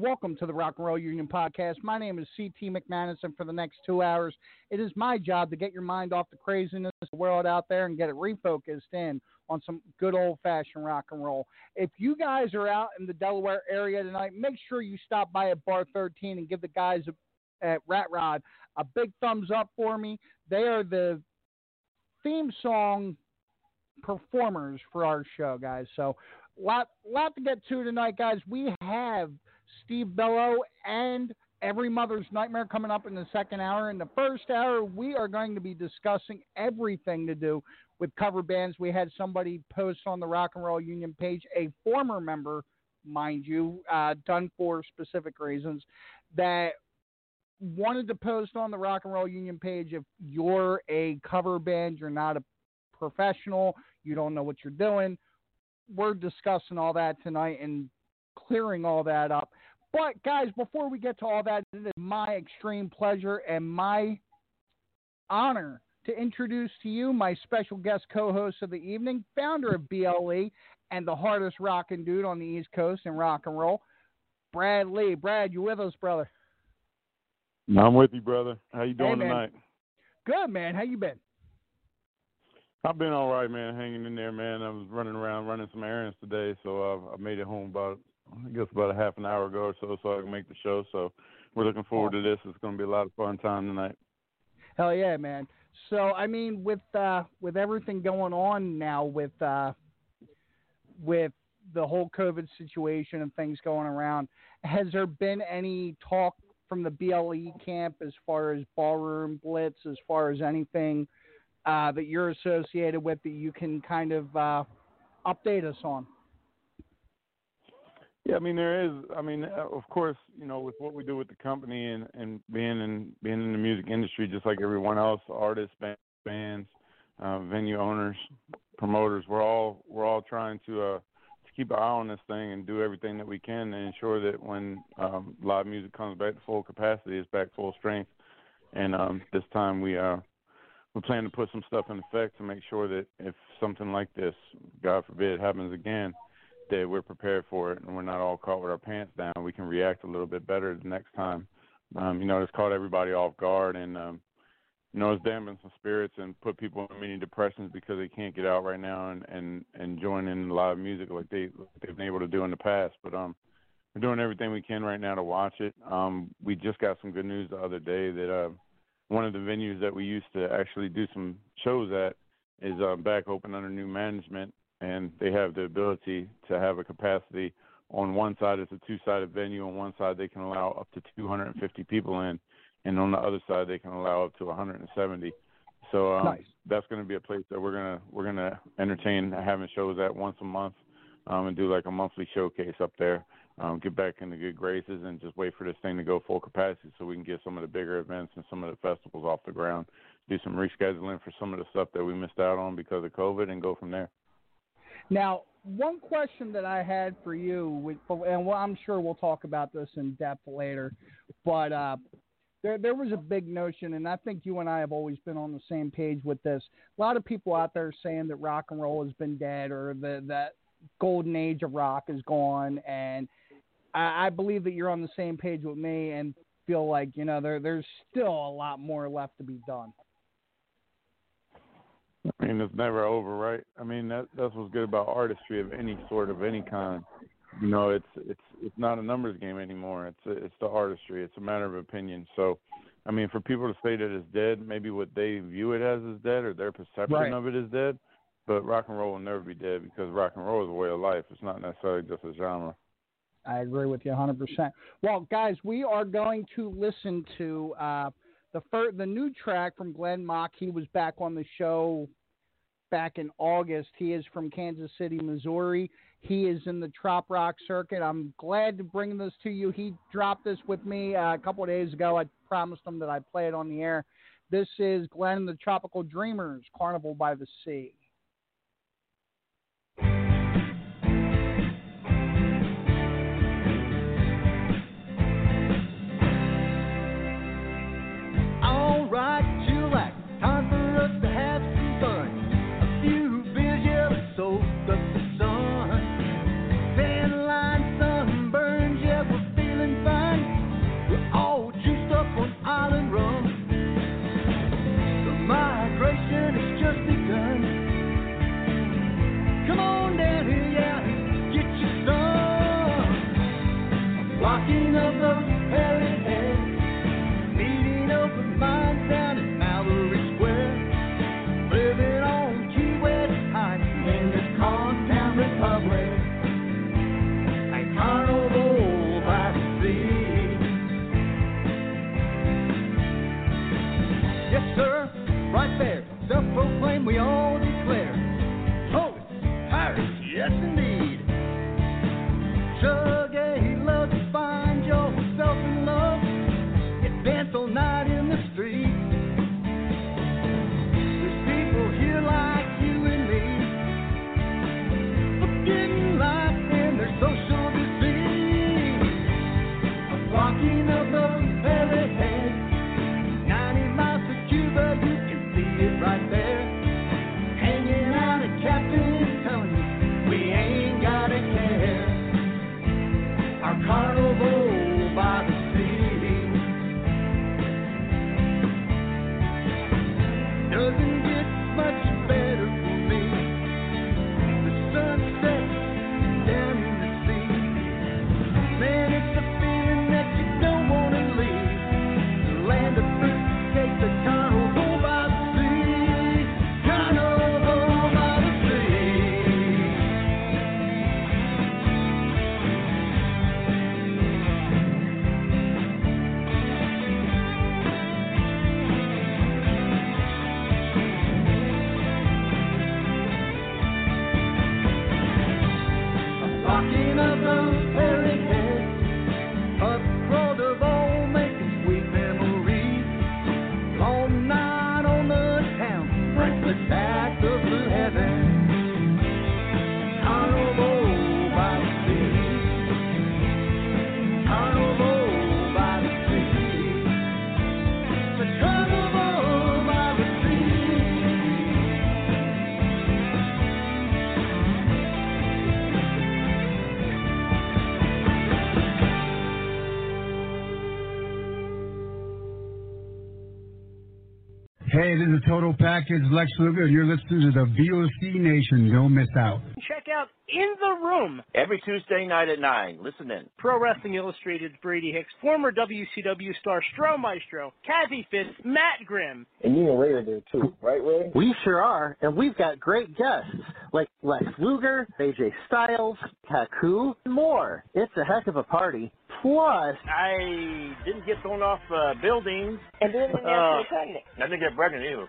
Welcome to the Rock and Roll Union podcast. My name is CT McManus, and for the next two hours, it is my job to get your mind off the craziness of the world out there and get it refocused in on some good old fashioned rock and roll. If you guys are out in the Delaware area tonight, make sure you stop by at Bar 13 and give the guys at Rat Rod a big thumbs up for me. They are the theme song performers for our show, guys. So lot lot to get to tonight, guys. We have Steve Bello and Every Mother's Nightmare coming up in the second hour. In the first hour, we are going to be discussing everything to do with cover bands. We had somebody post on the Rock and Roll Union page, a former member, mind you, uh, done for specific reasons, that wanted to post on the Rock and Roll Union page if you're a cover band, you're not a professional, you don't know what you're doing. We're discussing all that tonight and clearing all that up. But, guys, before we get to all that, it is my extreme pleasure and my honor to introduce to you my special guest co host of the evening, founder of BLE and the hardest rocking dude on the East Coast in rock and roll, Brad Lee. Brad, you with us, brother? I'm with you, brother. How you doing hey, tonight? Good, man. How you been? I've been all right, man. Hanging in there, man. I was running around running some errands today, so I, I made it home about I guess about a half an hour ago or so, so I can make the show. So we're looking forward to this. It's going to be a lot of fun time tonight. Hell yeah, man. So I mean, with uh, with everything going on now, with uh, with the whole COVID situation and things going around, has there been any talk from the BLE camp as far as ballroom blitz, as far as anything uh, that you're associated with that you can kind of uh, update us on? Yeah, I mean there is. I mean, uh, of course, you know, with what we do with the company and and being in being in the music industry, just like everyone else, artists, bands, uh, venue owners, promoters. We're all we're all trying to uh, to keep an eye on this thing and do everything that we can to ensure that when um, live music comes back to full capacity, it's back full strength. And um, this time we uh, we plan to put some stuff in effect to make sure that if something like this, God forbid, happens again, that we're prepared for it and we're not all caught with our pants down. We can react a little bit better the next time. Um, you know, it's caught everybody off guard and um, you know, it's dampened some spirits and put people in many depressions because they can't get out right now and and and join in live music like they they've been able to do in the past. But um, we're doing everything we can right now to watch it. Um, we just got some good news the other day that uh, one of the venues that we used to actually do some shows at is uh, back open under new management, and they have the ability to have a capacity. On one side, it's a two-sided venue. On one side, they can allow up to 250 people in and on the other side they can allow up to 170. So um, nice. that's going to be a place that we're gonna we're gonna entertain having shows at once a month, um, and do like a monthly showcase up there. Um, get back in the good graces and just wait for this thing to go full capacity so we can get some of the bigger events and some of the festivals off the ground. Do some rescheduling for some of the stuff that we missed out on because of COVID and go from there. Now, one question that I had for you, and I'm sure we'll talk about this in depth later, but uh, there there was a big notion, and I think you and I have always been on the same page with this. A lot of people out there saying that rock and roll has been dead, or the, that golden age of rock is gone, and I, I believe that you're on the same page with me, and feel like you know there there's still a lot more left to be done. I mean, it's never over, right? I mean, that that's what's good about artistry of any sort of any kind you know, it's it's it's not a numbers game anymore. It's a, it's the artistry. It's a matter of opinion. So, I mean, for people to say that it's dead, maybe what they view it as is dead, or their perception right. of it is dead. But rock and roll will never be dead because rock and roll is a way of life. It's not necessarily just a genre. I agree with you 100%. Well, guys, we are going to listen to uh, the the new track from Glenn Mock. He was back on the show back in August. He is from Kansas City, Missouri. He is in the trop rock circuit. I'm glad to bring this to you. He dropped this with me uh, a couple of days ago. I promised him that I'd play it on the air. This is Glenn and the Tropical Dreamers, Carnival by the Sea. This is a Total Package Lex Luger, and you're listening to the VOC Nation. Don't miss out. Room, Every Tuesday night at 9. Listen in. Pro Wrestling Illustrated's Brady Hicks, former WCW star Stro Maestro, Kathy Fitz, Matt Grimm. And you and Ray are there too, right, Ray? We sure are, and we've got great guests like Lex Luger, AJ Styles, Taku, and more. It's a heck of a party. Plus, I didn't get thrown off uh, buildings. And then when Uh, you're pregnant. I didn't get pregnant either.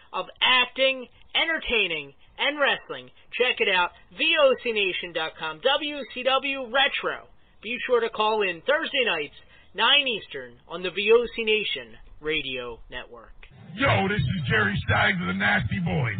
of acting, entertaining, and wrestling. Check it out. VOCNation.com. WCW Retro. Be sure to call in Thursday nights, 9 Eastern, on the VOC Nation Radio Network. Yo, this is Jerry Stein of the Nasty Boys.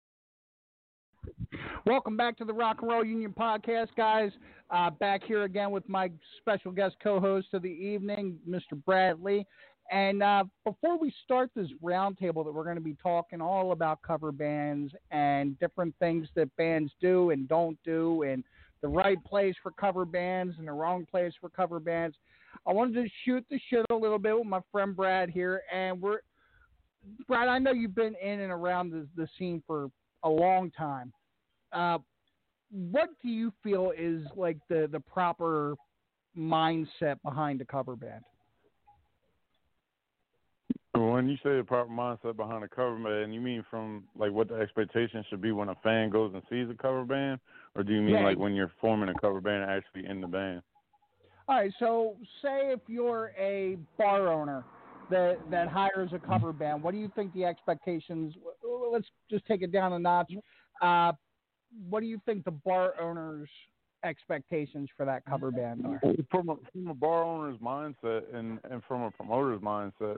Welcome back to the Rock and Roll Union Podcast, guys. Uh, back here again with my special guest co-host of the evening, Mr. Brad Lee. And uh, before we start this roundtable, that we're going to be talking all about cover bands and different things that bands do and don't do, and the right place for cover bands and the wrong place for cover bands. I wanted to shoot the shit a little bit with my friend Brad here, and we're Brad. I know you've been in and around the, the scene for a long time. Uh, what do you feel is like the the proper mindset behind a cover band? When you say the proper mindset behind a cover band, you mean from like what the expectation should be when a fan goes and sees a cover band, or do you mean Yeah. like when you're forming a cover band actually in the band? All right, so say if you're a bar owner that that hires a cover band, what do you think the expectations? Let's just take it down a notch. Uh, what do you think the bar owner's expectations for that cover band are? From a, from a bar owner's mindset and and from a promoter's mindset,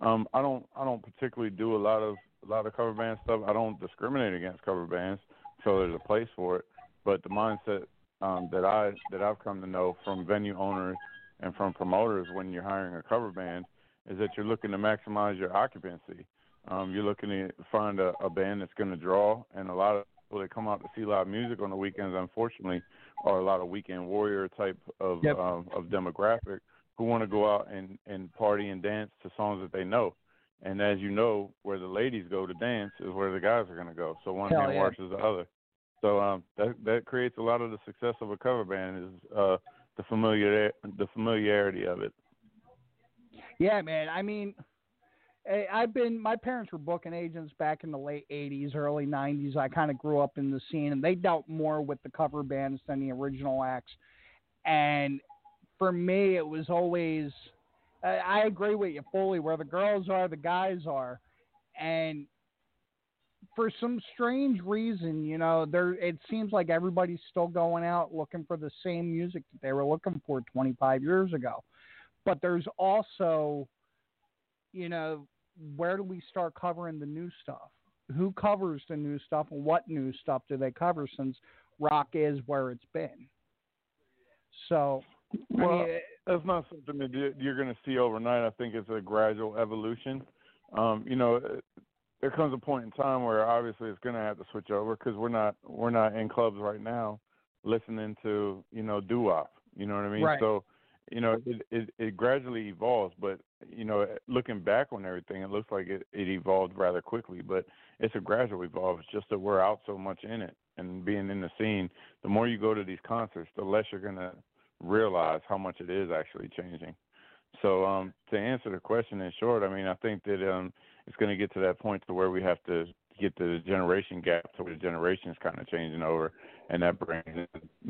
um, I don't I don't particularly do a lot of a lot of cover band stuff. I don't discriminate against cover bands, so there's a place for it. But the mindset um, that I that I've come to know from venue owners and from promoters when you're hiring a cover band is that you're looking to maximize your occupancy. Um, you're looking to find a, a band that's going to draw, and a lot of people that come out to see live music on the weekends, unfortunately, are a lot of weekend warrior type of Yep. um, of demographic who want to go out and and party and dance to songs that they know. And as you know, where the ladies go to dance is where the guys are going to go. So one Hell hand yeah. washes the other. So um, that that creates a lot of the success of a cover band is uh, the familiar the familiarity of it. Yeah, man. I mean, Eh, I've been. My parents were booking agents back in the late '80s, early '90s. I kind of grew up in the scene, and they dealt more with the cover bands than the original acts. And for me, it was always. I I agree with you fully. Where the girls are, the guys are, and for some strange reason, you know, there it seems like everybody's still going out looking for the same music that they were looking for 25 years ago. But there's also, you know, where do we start covering the new stuff? Who covers the new stuff and what new stuff do they cover since rock is where it's been? So, I Well, mean, that's not something that you- you're going to see overnight. I think it's a gradual evolution. Um, you know, there comes a point in time where obviously it's going to have to switch over because we're not we're not in clubs right now listening to you know doo wop. You know what I mean? Right. So, you know, it, it it gradually evolves. But you know, looking back on everything, it looks like it, it evolved rather quickly. But it's a gradual evolve. It's just that we're out so much in it and being in the scene. The more you go to these concerts, the less you're going to realize how much it is actually changing. So um, to answer the question in short, I mean, I think that um, it's going to get to that point to where we have to get the generation gap to where the generations kind of changing over, and that brings in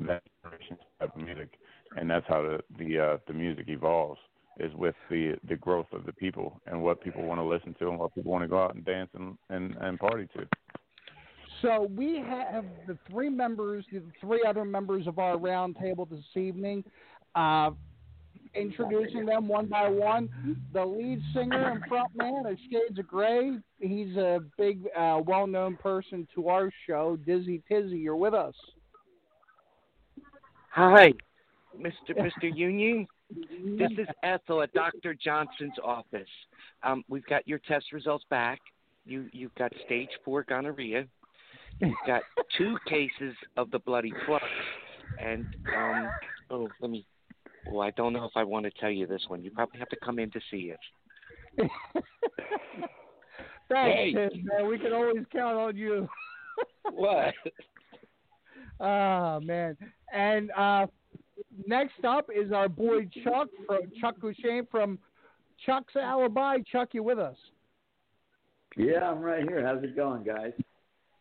that generation type of music, and that's how the the uh, the music evolves is with the the growth of the people and what people want to listen to and what people want to go out and dance and and, and party to. So we have the three members, the three other members of our roundtable this evening. Uh, introducing them one by one. The lead singer and frontman of Shades of Grey. He's a big, uh, well-known person to our show. Dizzy Tizzy, you're with us. Hi, Mr. Mr. Union. This is Ethel at Dr. Johnson's office. Um, we've got your test results back. You you've got stage four gonorrhea. You've got two cases of the bloody flux, and um, oh, let me. Well, I don't know if I want to tell you this one. You probably have to come in to see it. Thanks, Hey. Man. We can always count on you. What? Oh man! And uh, next up is our boy Chuck from Chuck Hussein from Chuck's Alibi. Chuck, you with us? Yeah, I'm right here. How's it going, guys?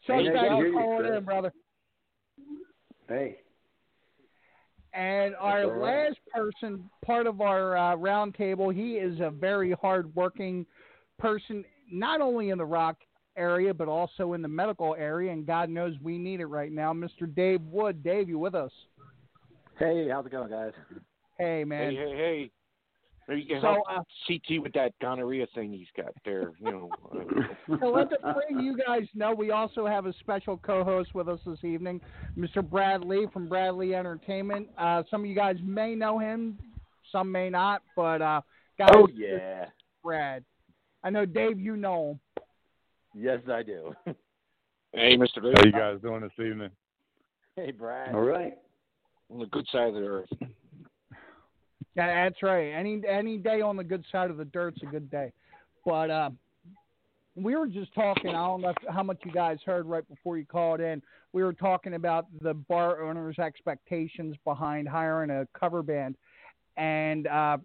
Chuck, Hey, thanks for calling in, brother. Hey. And our right. last person, part of our uh, roundtable, he is a very hard-working person, not only in the rock area but also in the medical area, and God knows we need it right now. Mr. Dave Wood, Dave, you with us? Hey, how's it going, guys? Hey, man. Hey, hey, hey. Maybe you can So, help uh, CT with that gonorrhea thing he's got there. You know. So let the three of you guys know we also have a special co-host with us this evening, Mr. Brad Lee from Brad Lee Entertainment. Uh, some of you guys may know him, some may not, but uh, guys, Oh, yeah. Brad. I know Dave, you know him. Yes, I do. Hey, Mr. How you guys doing this evening? hey, Brad. All right. On the good side of the earth. Yeah, that's right. Any any day on the good side of the dirt's a good day. But uh, we were just talking. I don't know how much you guys heard right before you called in. We were talking about the bar owners' expectations behind hiring a cover band, and uh,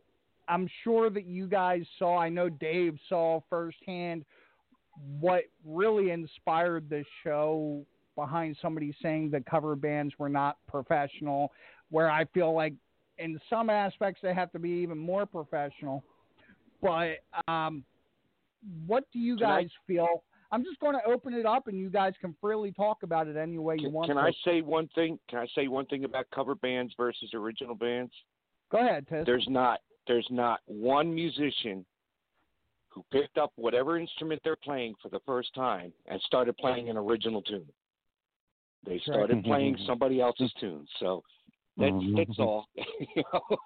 I'm sure that you guys saw. I know Dave saw firsthand what really inspired this show behind somebody saying the cover bands were not professional. Where I feel like in some aspects they have to be even more professional. But um, what do you Can I- guys feel? I'm just going to open it up, and you guys can freely talk about it any way you Can, want. can to. I say one thing? Can I say one thing about cover bands versus original bands? Go ahead, Tiz. There's not there's not one musician who picked up whatever instrument they're playing for the first time and started playing an original tune. They started playing somebody else's tune. So that's mm-hmm. that's all. you know?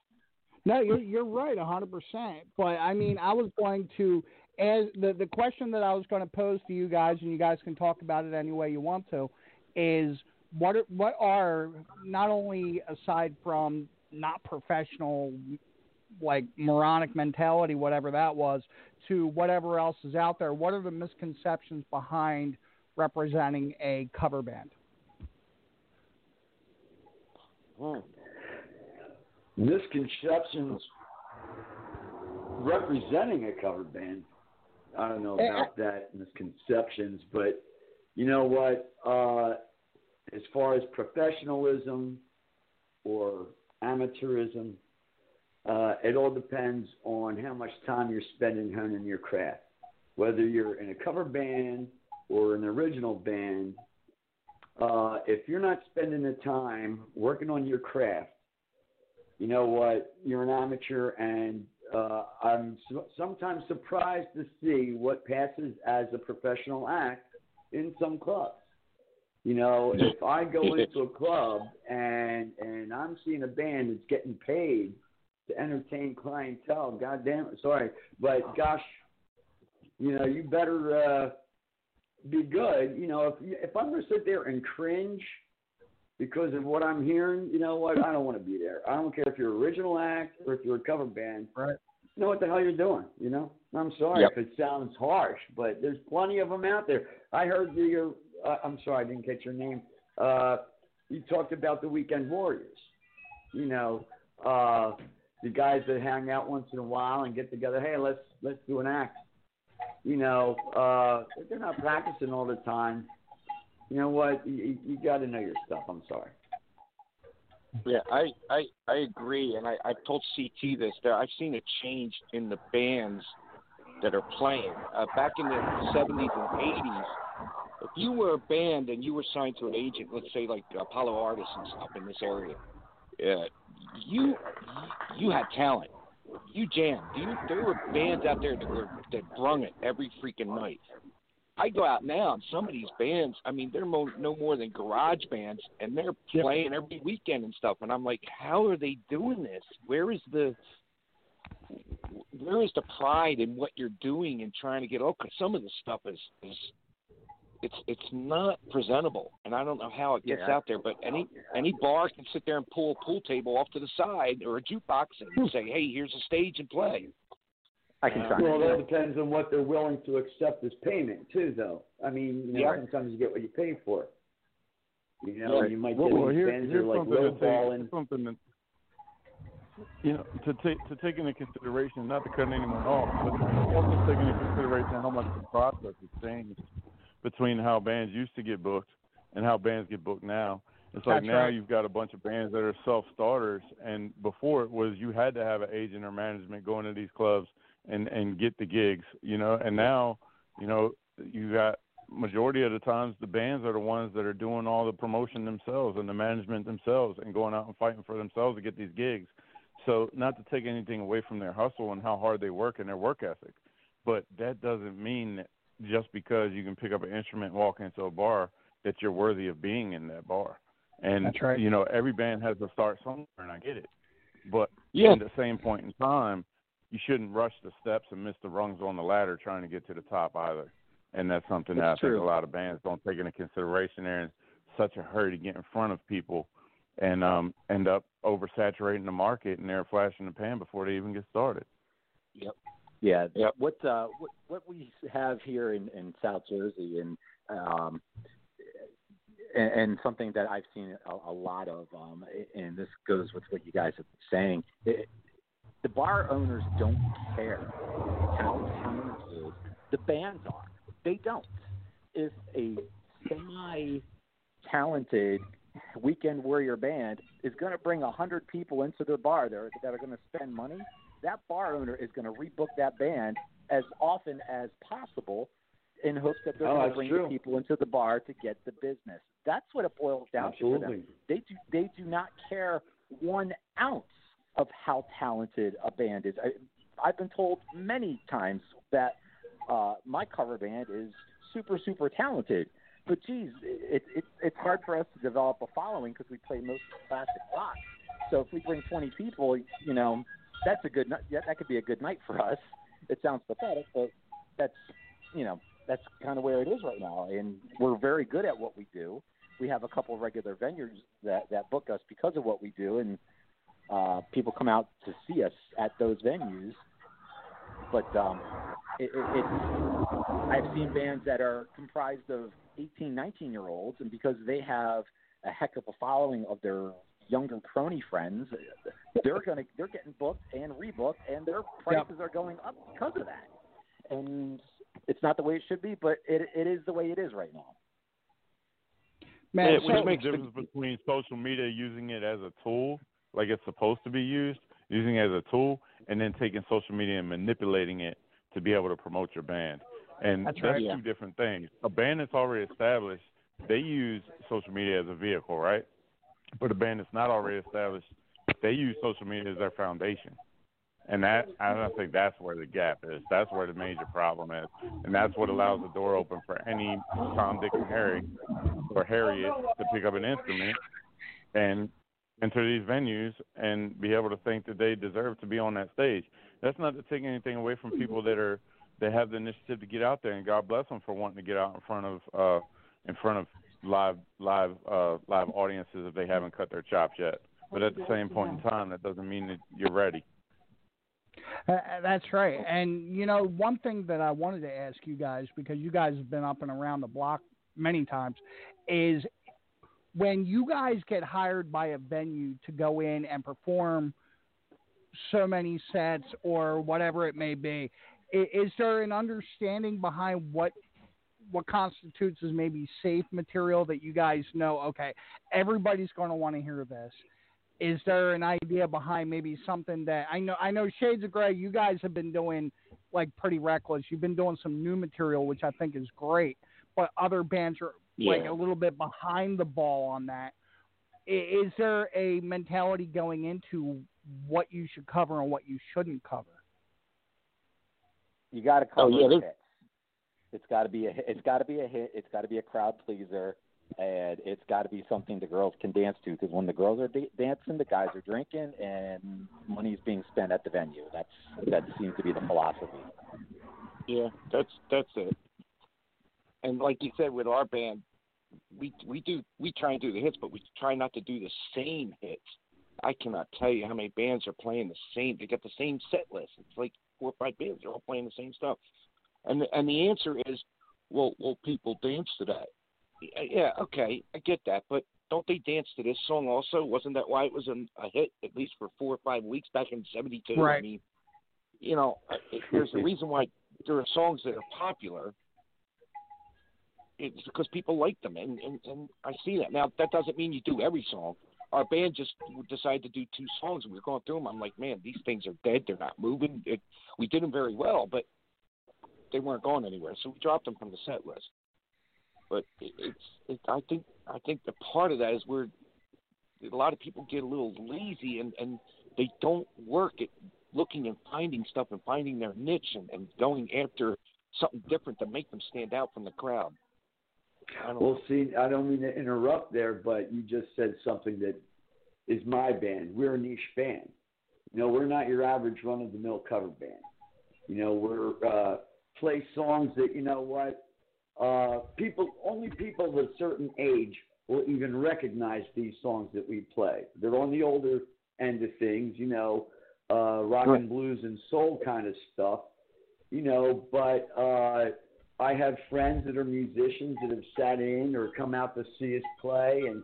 No, you're you're right, a hundred percent. But I mean, I was going to as the the question that I was going to pose to you guys, and you guys can talk about it any way you want to, is what are, what are not only aside from not professional like moronic mentality, whatever that was, to whatever else is out there. What are the misconceptions behind representing a cover band? Hmm. Misconceptions representing a cover band. I don't know about that misconceptions, but you know what? Uh, as far as professionalism or amateurism, uh, it all depends on how much time you're spending honing your craft. Whether you're in a cover band or an original band, uh, if you're not spending the time working on your craft, you know what? You're an amateur, and uh, I'm sometimes surprised to see what passes as a professional act in some clubs. You know, if I go into a club and and I'm seeing a band that's getting paid to entertain clientele, goddamn, sorry, but gosh, you know, you better uh, be good. You know, if if I'm gonna sit there and cringe because of what I'm hearing, you know what? I don't want to be there. I don't care if you're original act or if you're a cover band. Right. You know what the hell you're doing. You know. I'm sorry Yep. if it sounds harsh, but there's plenty of them out there. I heard the. your. Uh, I'm sorry, I didn't catch your name. Uh, you talked about the weekend warriors. You know, uh, the guys that hang out once in a while and get together. Hey, let's let's do an act. You know, uh, they're not practicing all the time. You know what? You, you got to know your stuff. I'm sorry. Yeah, I, I I agree, and I I told CT this. I've seen a change in the bands that are playing. Uh, back in the 70s and 80s, if you were a band and you were signed to an agent, let's say like Apollo Artists and stuff in this area, uh, you you had talent. You jammed. You, there were bands out there that were that brung it every freaking night. I go out now, and some of these bands, I mean, they're mo- no more than garage bands, and they're playing every weekend and stuff. And I'm like, how are they doing this? Where is the where is the pride in what you're doing and trying to get? Oh, 'cause some of the stuff is is it's it's not presentable, and I don't know how it gets Yeah. out there. But any any bar can sit there and pull a pool table off to the side or a jukebox and hmm. say, hey, here's a stage and play. I can uh, try. Well, that depends on what they're willing to accept as payment too, though. I mean, you know, Yeah. sometimes you get what you pay for. You know, Right. you might get well, these here- bands that here's are like something to something that you know to take to take into consideration, not to cut anyone off, but also take into consideration how much the process has changed between how bands used to get booked and how bands get booked now. It's like That's now right. you've got a bunch of bands that are self starters, and before it was you had to have an agent or management going to these clubs and and get the gigs, you know. And now, you know, you got majority of the times the bands are the ones that are doing all the promotion themselves and the management themselves and going out and fighting for themselves to get these gigs. So not to take anything away from their hustle and how hard they work and their work ethic, but that doesn't mean that just because you can pick up an instrument and walk into a bar that you're worthy of being in that bar. And That's right. you know, every band has to start somewhere and I get it. But Yeah. at the same point in time, you shouldn't rush the steps and miss the rungs on the ladder trying to get to the top either. And that's something that I That's think a lot of bands don't take into consideration. They're in such a hurry to get in front of people and um end up oversaturating the market and they're flashing the pan before they even get started. Yep. Yeah. What uh what what we have here in in South Jersey and um and, and something that I've seen a, a lot of um and this goes with what you guys have been saying it, the bar owners don't care how talented the bands are. They don't. If a semi talented weekend warrior band is going to bring a hundred people into their bar that are, that are going to spend money, that bar owner is going to rebook that band as often as possible in hopes that they're Oh, going to bring true. the people into the bar to get the business. That's what it boils down to for Absolutely. them. They do they do not care one ounce of how talented a band is. I, I've been told many times that uh, my cover band is super super talented, but geez, it, it, it's hard for us to develop a following because we play most classic rock. So if we bring 20 people, you know, that's a good night. That, that could be a good night for us. It sounds pathetic, but that's you know that's kind of where it is right now, and we're very good at what we do. We have a couple of regular venues that that book us because of what we do, and uh, people come out to see us at those venues. But um, it, it, it's I've seen bands that are comprised of 18, 19 year olds, and because they have a heck of a following of their younger crony friends, they're gonna they're getting booked and rebooked, and their prices are going up because of that. And it's not the way it should be, but it it is the way it is right now. Man, it, so- makes the difference between social media using it as a tool, like it's supposed to be used, using it as a tool, and then taking social media and manipulating it to be able to promote your band. And That's that's, right. two Yeah. different things. A band that's already established, they use social media as a vehicle, right? But a band that's not already established, they use social media as their foundation. And that I don't think that's where the gap is. That's where the major problem is. And that's what allows the door open for any Tom, Dick, and Harry or Harriet to pick up an instrument and enter these venues and be able to think that they deserve to be on that stage. That's not to take anything away from people that are that have the initiative to get out there, and God bless them for wanting to get out in front of uh, in front of live live uh, live audiences if they haven't cut their chops yet. But at the same point in time, that doesn't mean that you're ready. Uh, that's right. And you know, one thing that I wanted to ask you guys because you guys have been up and around the block many times is when you guys get hired by a venue to go in and perform so many sets or whatever it may be, is there an understanding behind what what constitutes as maybe safe material that you guys know? Okay, everybody's going to want to hear this. Is there an idea behind maybe something that I know? I know Shades of Grey. You guys have been doing like pretty reckless. You've been doing some new material, which I think is great. But other bands are like a little bit behind the ball on that. Is there a mentality going into what you should cover and what you shouldn't cover? You got to oh, cover Oh, yeah, the there- hits. It's got to be a. It's got to be a hit. It's got to be a crowd pleaser, and it's got to be something the girls can dance to. Because when the girls are da- dancing, the guys are drinking, and money's being spent at the venue. That's that seems to be the philosophy. Yeah, that's that's it. And like you said, with our band, we we do we try and do the hits, but we try not to do the same hits. I cannot tell you how many bands are playing the same. They got the same set list. It's like four or five bands. They're all playing the same stuff. And the, and the answer is, well, well, people dance to that. Yeah, okay, I get that, but don't they dance to this song also? Wasn't that why it was an, a hit at least for four or five weeks back in '72? I Right. mean, you know, it, there's a reason why there are songs that are popular. It's because people like them, and, and and I see that. Now that doesn't mean you do every song. Our band just decided to do two songs. and We were going through them. I'm like, man, these things are dead. They're not moving. It, we did them very well, but they weren't going anywhere. So we dropped them from the set list. But it, it's, it, I think, I think the part of that is where a lot of people get a little lazy and and they don't work at looking and finding stuff and finding their niche and, and going after something different to make them stand out from the crowd. Well, see, I don't mean to interrupt there, but you just said something that is my band. We're a niche band. You know, we're not your average run of the mill cover band. You know, we're uh, play songs that you know what uh, people only people of a certain age will even recognize these songs that we play. They're on the older end of things, you know, uh, rock and blues and soul kind of stuff, you know. But uh, I have friends that are musicians that have sat in or come out to see us play, and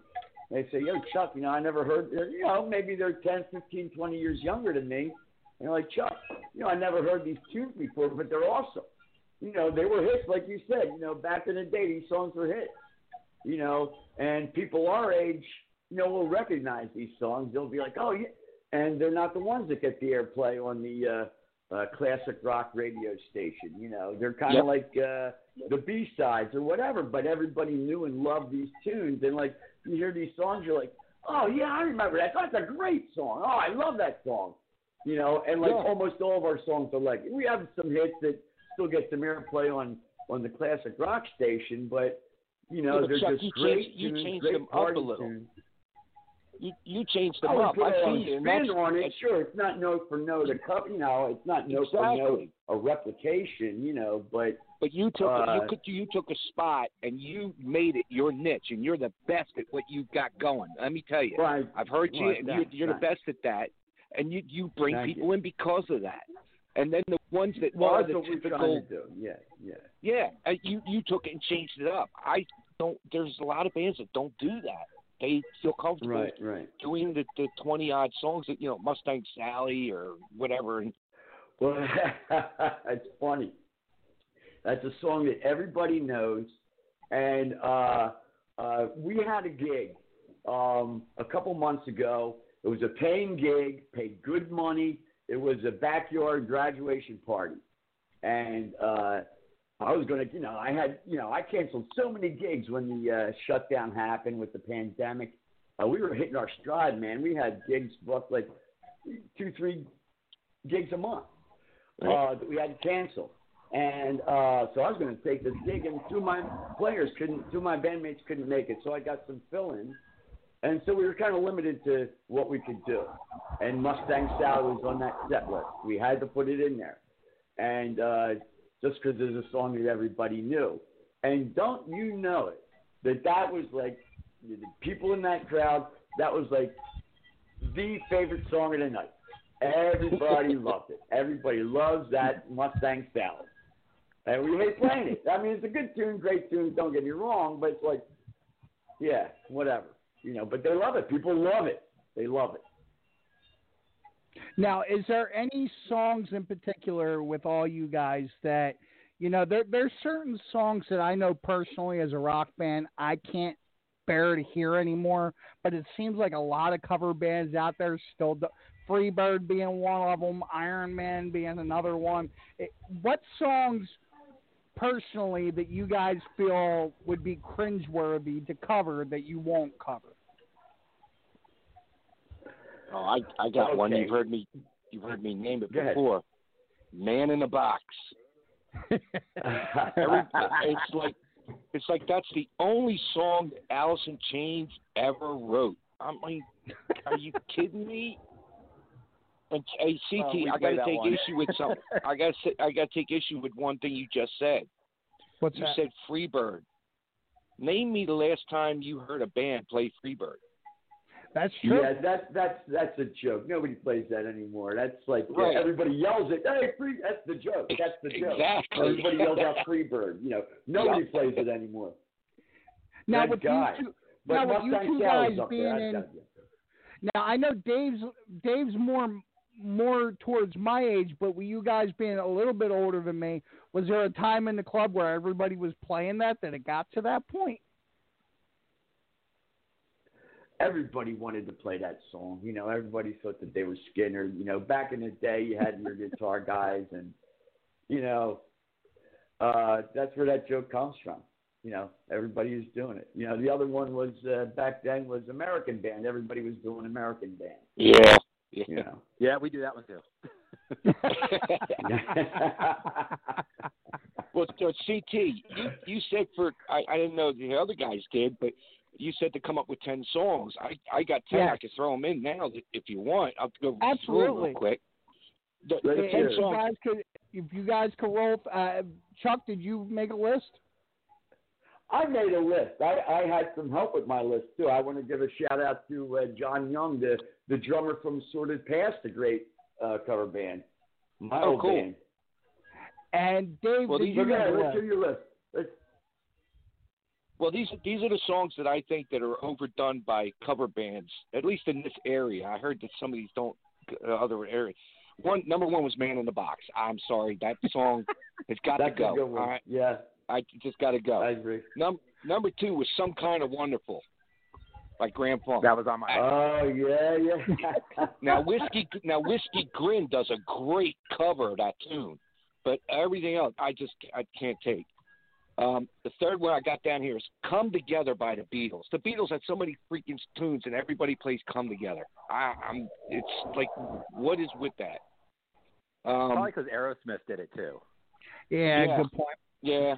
they say, "Yo, Chuck, you know, I never heard. You know, maybe they're 10, 15, 20 years younger than me." And they're like, "Chuck, you know, I never heard these tunes before, but they're awesome." You know, they were hits, like you said. You know, back in the day, these songs were hits. You know, and people our age, you know, will recognize these songs. They'll be like, "Oh, yeah," and they're not the ones that get the airplay on the uh, uh, classic rock radio station. You know, they're kind of Yep. like uh, the B sides or whatever. But everybody knew and loved these tunes, and like you hear these songs, you're like, "Oh yeah, I remember that. That's a great song. Oh, I love that song." You know, and like Yeah. almost all of our songs are like we have some hits that still get some airplay on on the classic rock station, but you know Yeah, they're Chuck, just you great changed- you tunes, changed great them up a little. tunes. You you changed them I up. I see you. and spin that's- on it. Sure, it's not note for note a cup. You know, it's not note for note a replication. You know, but But you took uh, you took you took a spot and you made it your niche, and you're the best at what you've got going. Let me tell you, Right. I've heard you, Right, and you're, you're the best at that, and you you bring Thank people you. in because of that. And then the ones that well, are the typical, to do. Yeah, yeah. yeah, uh, you you took it and changed it up. I don't. There's a lot of bands that don't do that. They feel comfortable Right, right. doing the the twenty odd songs that you know Mustang Sally or whatever. And Well, it's funny. That's a song that everybody knows, and uh, uh, we had a gig um, a couple months ago. It was a paying gig, paid good money. It was a backyard graduation party, and uh, I was going to, you know, I had, you know, I canceled so many gigs when the uh, shutdown happened with the pandemic. Uh, we were hitting our stride, man. We had gigs booked like two, three gigs a month uh, that we had to cancel. And uh, so I was going to take this gig, and two of my players couldn't, two of my bandmates couldn't make it, so I got some fill-ins. And so we were kind of limited to what we could do. And Mustang Sally was on that set list. We had to put it in there. And uh, just because there's a song that everybody knew. And don't you know it, that that was like, the people in that crowd, that was like the favorite song of the night. Everybody loved it. Everybody loves that Mustang Sally. And we hate playing it. I mean, it's a good tune, great tune, don't get me wrong, but it's like, yeah, whatever. You know, but they love it. People love it. They love it. Now, is there any songs in particular with all you guys that you know? There there's certain songs that I know personally as a rock band I can't bear to hear anymore. But it seems like a lot of cover bands out there still. Do, Freebird being one of them, Iron Man being another one. It, what songs personally that you guys feel would be cringeworthy to cover that you won't cover? Oh, I I got one. You've heard me you've heard me name it Go ahead. before. Man in a Box. Every, it's like it's like that's the only song that Alice in Chains ever wrote. I'm like, are you kidding me? And hey, CT, I got to take one. issue with something. I got to I got to take issue with one thing you just said. What's you that? said Freebird. Name me the last time you heard a band play Freebird. That's true. Yeah, that's that's that's a joke. Nobody plays that anymore. That's like yeah, everybody yells it. Hey, free! That's the joke. That's the joke. Exactly. Everybody yells out Freebird. You know, nobody plays it anymore. Now That with you two, But now with you two Sally's guys being there. in, That's gotta be- now I know Dave's Dave's more more towards my age, but with you guys being a little bit older than me, was there a time in the club where everybody was playing that that it got to that point? Everybody wanted to play that song. You know, everybody thought that they were Skynyrd. You know, back in the day, you had your guitar guys, and you know, uh, that's where that joke comes from. You know, everybody was doing it. You know, the other one was uh, back then was American band. Everybody was doing American band. Yeah. Yeah. You know. Yeah, we do that one too. well, so CT, you, you said for I, I didn't know the other guys did, but you said to come up with ten songs. I I got ten. Yeah. I can throw them in now if you want. I'll go Absolutely. real quick. The, the if ten hear it. you songs. guys could, if you guys could roll, uh, Chuck, did you make a list? I made a list. I, I had some help with my list too. I want to give a shout out to uh, John Young, the the drummer from Sorted Past, a great uh, cover band. My Oh, old cool. band. And Dave, Well, did you Look make a it. Let's list? hear your list. Let's, Well, these these are the songs that I think that are overdone by cover bands, at least in this area. I heard that some of these don't uh, other areas. One number one was "Man in the Box." I'm sorry, that song has got to go. a. All right, Yeah, I just got to go. I agree. Num- number two was "Some Kind of Wonderful" by Grand Funk. That was on my. Oh yeah, yeah. now whiskey now whiskey grin does a great cover of that tune but everything else i just i can't take um, the third one i got down here is come together by the beatles the beatles had so many freaking tunes and everybody plays come together i i'm it's like what is with that um, Probably because Aerosmith did it too. Yeah, Yeah. good point. yeah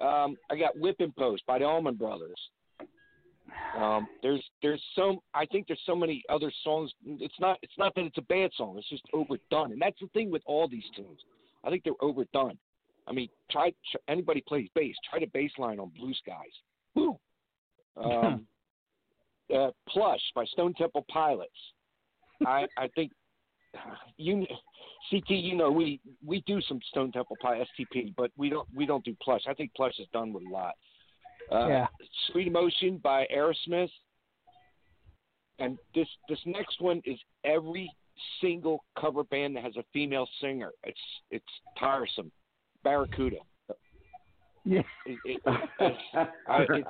um, i got whipping post by the allman brothers Um, there's there's so I think there's so many other songs. It's not it's not that it's a bad song. It's just overdone, and that's the thing with all these tunes. I think they're overdone. I mean, try, try anybody plays bass. Try the bass line on Blue Skies. Woo. Um, uh, Plush by Stone Temple Pilots. I I think you CT. You know we we do some Stone Temple Pilots STP, but we don't we don't do Plush. I think Plush is done with a lot. Uh, Yeah. Sweet Emotion by Aerosmith. And this this next one is every single cover band that has a female singer. It's it's tiresome. Barracuda. Yeah. It, it, it's, I, it's,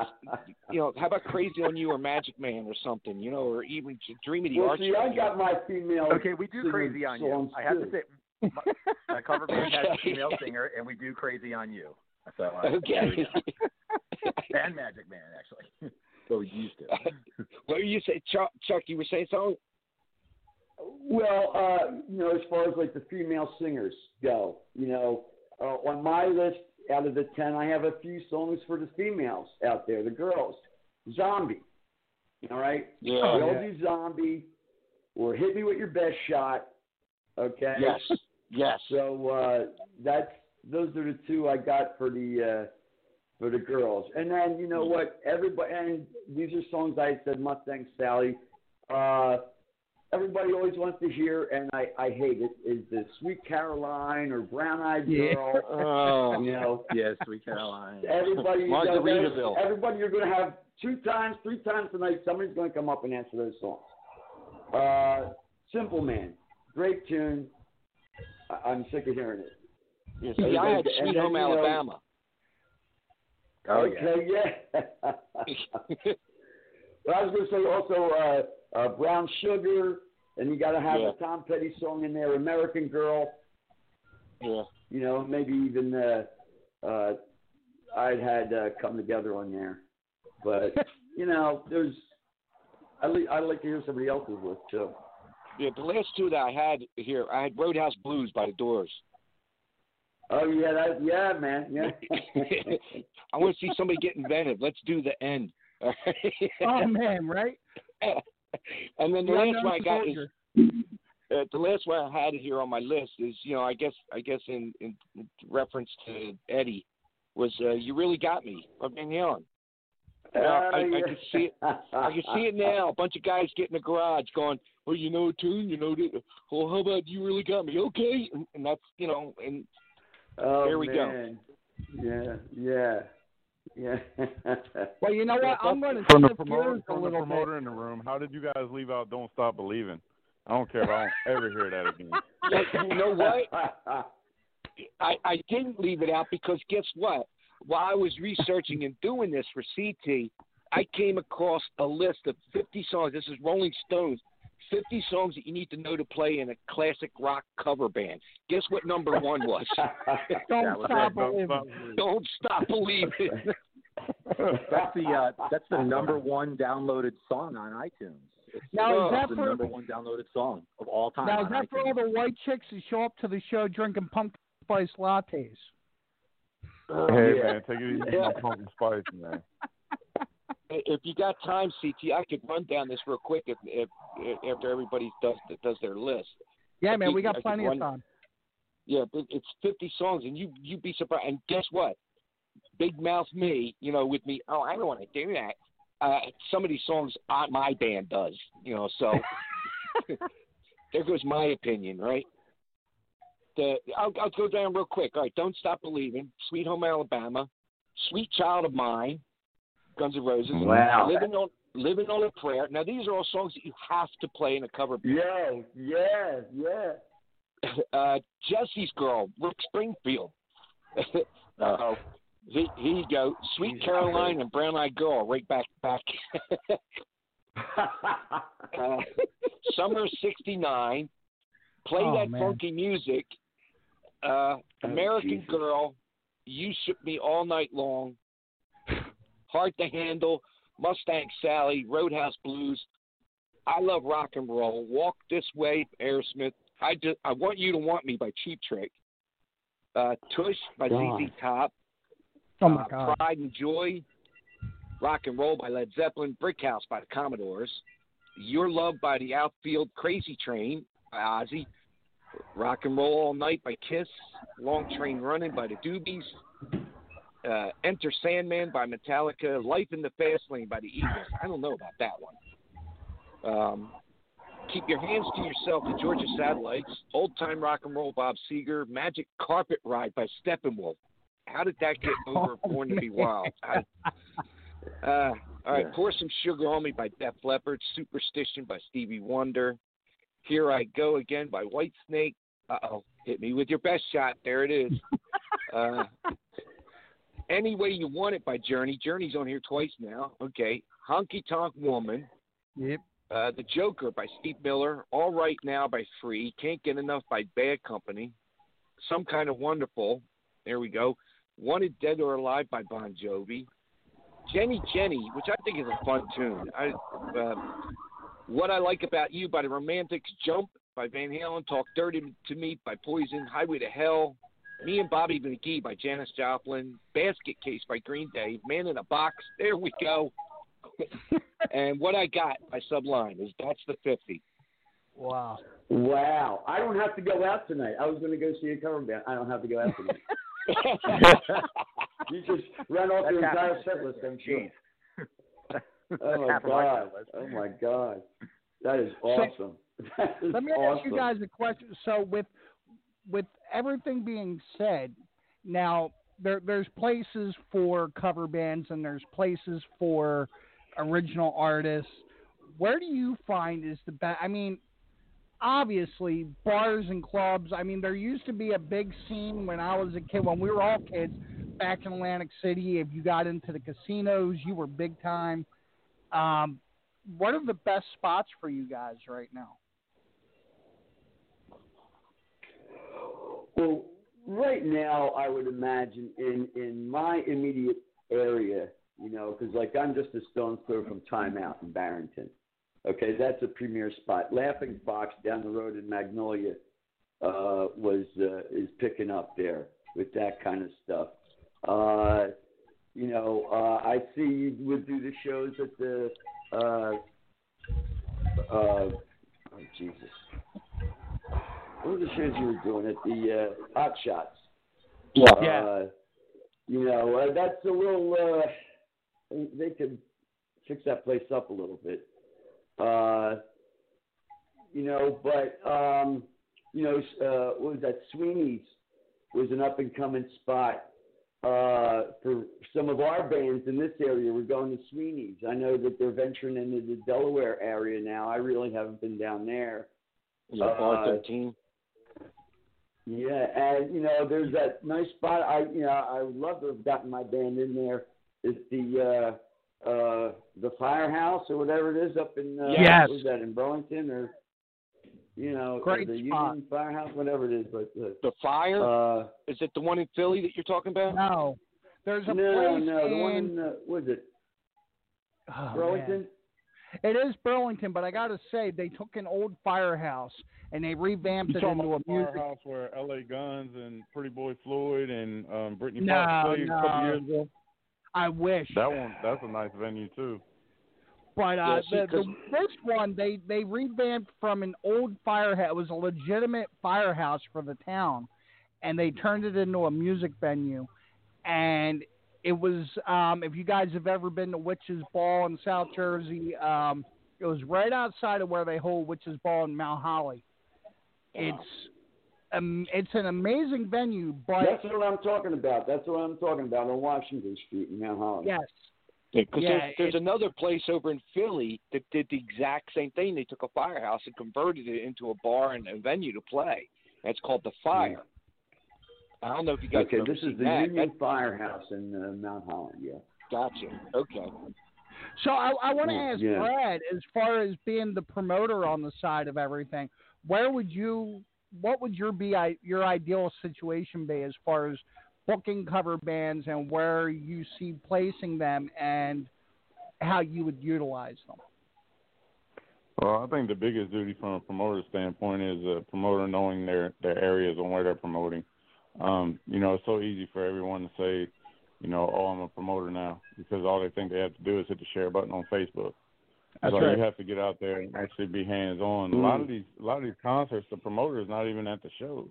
you know, how about Crazy on You or Magic Man or something, you know, or even Dream of the well, Arch. see, I got my female. Okay, we do crazy on you. songs, I have to say, my, a cover band has a female singer, and we do crazy on you. So uh, Okay. there we go. and Magic Man actually. so we used to. what were you say, Chuck? Chuck, you were saying something? Well, uh, you know, as far as like the female singers go, you know, uh, on my list out of the ten, I have a few songs for the females out there, the girls. Zombie, all right. Yeah. We all Yeah. do Zombie, or Hit Me with Your Best Shot. Okay. Yes. Yes. So uh, that's those are the two I got for the uh, for the girls. And then you know what? Everybody and these are songs I said Mustang Sally. Uh, everybody always wants to hear, and I I hate it. Is the Sweet Caroline or Brown Eyed Yeah. Girl? Oh. You know. Yes, Sweet Caroline. Everybody, Margaritaville. everybody, you're going to have two times, three times tonight. Somebody's going to come up and answer those songs. Uh, Simple Man, great tune. I- I'm sick of hearing it. Yeah, see, I had Sweet then, Home you know, Alabama. Oh, okay, yeah. but I was going to say also uh, uh, Brown Sugar, and you got to have Yeah. a Tom Petty song in there, American Girl. Yeah. You know, maybe even uh, uh, I'd had uh, Come Together on there. But you know, there's I li- I like to hear somebody else's list too. Yeah, the last two that I had here, I had Roadhouse Blues by the Doors. Oh yeah, that yeah, man, yeah. I want to see somebody get inventive. Let's do the end. All right? Oh man, right? and then the last one I got is uh, the last one I had here on my list is you know I guess I guess in, in reference to Eddie was uh, you really got me by Van Halen. I, I can see it. I can see it now. A bunch of guys get in the garage going, "Well, you know a tune, you know. Well, how about you really got me? Okay, and, and that's you know, and Oh, there we go. Yeah, yeah, yeah. Well, you know what? I'm going to From the shift promoter, a from the promoter bit. in the room, how did you guys leave out "Don't Stop Believing"? I don't care if I don't ever hear that again. you know what? I, I didn't leave it out because guess what? While I was researching and doing this for CT, I came across a list of 50 songs. This is Rolling Stones. 50 songs that you need to know to play in a classic rock cover band. Guess what number one was? Don't was stop it. Don't believing. stop Don't stop believing. That's the uh, that's the number one downloaded song on iTunes. It's Now, is that the for- number one downloaded song of all time. Now, is on that for all the white chicks who show up to the show drinking pumpkin spice lattes? Hey Yeah. man, take it easy Yeah. on pumpkin spice, man. if you got time, CT, I could run down this real quick if, if, if after everybody does does their list. Yeah, I man, we I got could plenty of time. Yeah, it's 50 songs, and you you'd be surprised. And guess what? Big mouth me, you know, with me. Oh, I don't want to do that. Uh, some of these songs uh, my band does, you know. So there goes my opinion, right? The I'll, I'll go down real quick. All right, don't stop believing. Sweet Home Alabama, Sweet Child of Mine, Guns N' Roses. Wow. Living on Living on a Prayer. Now these are all songs that you have to play in a cover band. Yo, yeah, yeah. uh, Jesse's Girl, Rick Springfield. uh, he, here you go. Sweet Caroline and Brown Eyed Girl, right back back. uh, Summer '69. Play Oh, that man. funky music. Uh, American Jesus. Girl. You shook me all night long. Hard to handle. Mustang Sally. Roadhouse Blues. I love rock and roll. Walk this way, Aerosmith. I just I want you to want me by Cheap Trick. Uh, Tush by God. ZZ Top. Oh my uh, god. Pride and Joy. Rock and Roll by Led Zeppelin, Brick House by the Commodores, Your Love by the Outfield Crazy Train by Ozzy, Rock and Roll All Night by Kiss, Long Train Running by the Doobies, uh, Enter Sandman by Metallica, Life in the Fast Lane by the Eagles. I don't know about that one. Um, Keep Your Hands to Yourself, the Georgia Satellites, Old Time Rock and Roll, Bob Seger, Magic Carpet Ride by Steppenwolf. How did that get over Oh, Born to Be. Wild? I, uh, all right, Yeah. Pour Some Sugar on Me by Def Leppard, Superstition by Stevie Wonder, Here I Go Again by White Snake. Uh oh, hit me with your best shot. There it is. uh, Any Way You Want It by Journey. Journey's on here twice now. Okay. Honky Tonk Woman. Yep. Uh, the Joker by Steve Miller. All Right Now by Free. Can't Get Enough by Bad Company. Some Kind of Wonderful. There we go. Wanted Dead or Alive by Bon Jovi. Jenny Jenny, which I think is a fun tune. I, uh, what I Like About You by the Romantics. Jump by Van Halen. Talk Dirty to Me by Poison. Highway to Hell. Me and Bobby McGee by Janis Joplin. Basket Case by Green Day. Man in a Box. There we go. and What I Got by Sublime is that's the 50. Wow. Wow. I don't have to go out tonight. I was going to go see a cover band. I don't have to go out tonight. you just ran off your entire happening. set list. I'm sure. Oh my god. Oh my god. That is awesome. That is Let me awesome. ask you guys a question. So with with everything being said, now there there's places for cover bands and there's places for original artists. Where do you find is the best? I mean, obviously bars and clubs. I mean, there used to be a big scene when I was a kid, when we were all kids back in Atlantic City. If you got into the casinos, you were big time. Um, what are the best spots for you guys right now? Well, right now, I would imagine in in my immediate area, you know, because like I'm just a stone's throw from Time Out in Barrington. Okay, that's a premier spot. Laughing Fox down the road in Magnolia uh, was uh, is picking up there with that kind of stuff. Uh, you know, uh, I see you would do the shows at the uh, uh, oh Jesus. What were the shows you were doing at the uh, Hot Shots? Yeah. Uh, you know, uh, that's a little. Uh, they could fix that place up a little bit. Uh, you know, but um, you know, uh, what was that? Sweeney's was an up and coming spot uh, for some of our bands in this area. We're going to Sweeney's. I know that they're venturing into the Delaware area now. I really haven't been down there. Yeah, Bar Uh, 13. Yeah, and you know, there's that nice spot. I you know, I would love to have gotten my band in there. Is the uh uh the firehouse or whatever it is up in uh Yes. what is that in Burlington or you know Great the spot. Union Firehouse, whatever it is, but uh, The Fire? uh is it the one in Philly that you're talking about? No, there's a no, place no, the in, one in uh, what is it? Oh, Burlington? man. It is Burlington, but I got to say they took an old firehouse and they revamped You it into a about the music. firehouse where L.A. Guns and Pretty Boy Floyd and um, Britny No, Fox played a couple years ago? I wish. That one, that's a nice venue too. But uh, Yeah, see, the, 'cause- the first one they they revamped from an old firehouse. It was a legitimate firehouse for the town, and they turned it into a music venue. And it was um, if you guys have ever been to Witches Ball in South Jersey, um, it was right outside of where they hold Witches Ball in Mount Holly. It's um, it's an amazing venue, but That's what I'm talking about. That's what I'm talking about on Washington Street in Mount Holly. yes, Because Yeah, there's, there's another place over in Philly that did the exact same thing. They took a firehouse and converted it into a bar and a venue to play. That's called the Fire. I don't know if you guys Okay, this is the that. Union Firehouse in uh, Mount Holly. Yeah. Gotcha. Okay. So I, I want to Yeah, ask yeah. Brad, as far as being the promoter on the side of everything, where would you, what would your be your ideal situation be as far as booking cover bands and where you see placing them and how you would utilize them? Well, I think the biggest duty from a promoter standpoint is a promoter knowing their their areas and where they're promoting. Um, you know, it's so easy for everyone to say, you know, oh, I'm a promoter now because all they think they have to do is hit the share button on Facebook. That's so right. you have to get out there and actually be hands on. A lot of these, a lot of these concerts, the promoter is not even at the shows.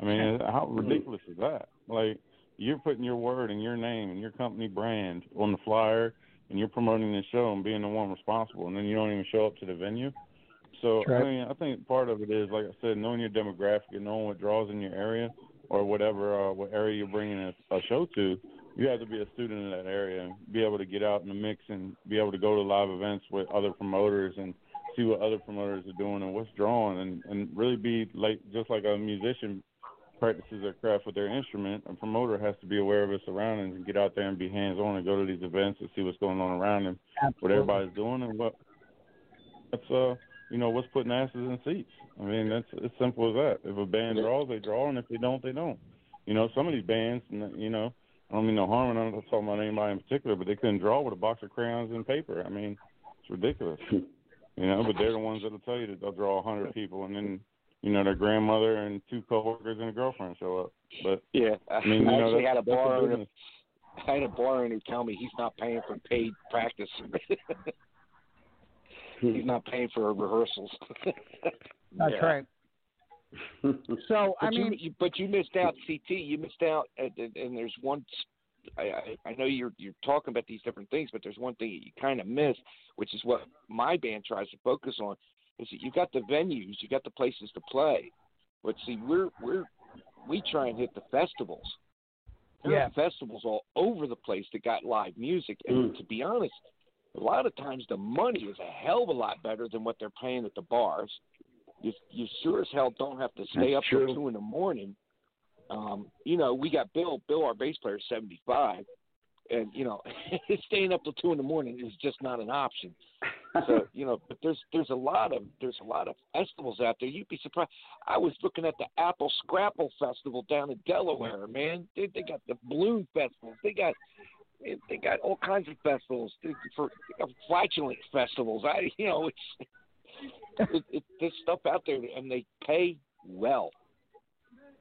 I mean, how ridiculous is that? Like you're putting your word and your name and your company brand on the flyer, and you're promoting the show and being the one responsible, and then you don't even show up to the venue. So right. I mean, I think part of it is, like I said, knowing your demographic and knowing what draws in your area or whatever uh, what area you're bringing a, a show to. You have to be a student in that area and be able to get out in the mix and be able to go to live events with other promoters and see what other promoters are doing and what's drawing and and really be like just like a musician practices their craft with their instrument, a promoter has to be aware of his surroundings and get out there and be hands on and go to these events and see what's going on around him, what everybody's doing and what that's uh you know, what's putting asses in seats. I mean, that's as simple as that. If a band draws, they draw, and if they don't, they don't. You know, some of these bands, and you know, I don't mean no harm, and I'm not talking about anybody in particular, but they couldn't draw with a box of crayons and paper. I mean, it's ridiculous. Hmm. you know, but they're the ones that'll tell you that they'll draw a hundred people, and then you know their grandmother and two coworkers and a girlfriend show up. But Yeah, I mean, you I know, actually had a bar owner. I had a bar owner tell me he's not paying for paid practice. he's not paying for rehearsals. That's Yeah. right. So I you- mean, you, but you missed out, CT. You missed out, and, there's one. I, I I know you're you're talking about these different things, but there's one thing that you kind of miss, which is what my band tries to focus on, is that you got the venues, you got the places to play, but see, we're we're we try and hit the festivals. There Yeah. are festivals all over the place that got live music, and Mm. to be honest, a lot of times the money is a hell of a lot better than what they're paying at the bars. You you sure as hell don't have to stay That's up till two in the morning. Um, you know, we got Bill. Bill, our bass player, is seventy five, and you know, staying up till two in the morning is just not an option. So you know, but there's there's a lot of there's a lot of festivals out there. You'd be surprised. I was looking at the Apple Scrapple Festival down in Delaware, man. They they got the balloon festivals. They got they got all kinds of festivals They- for they flatulent festivals. I you know it's it, it, there's stuff out there and they pay well.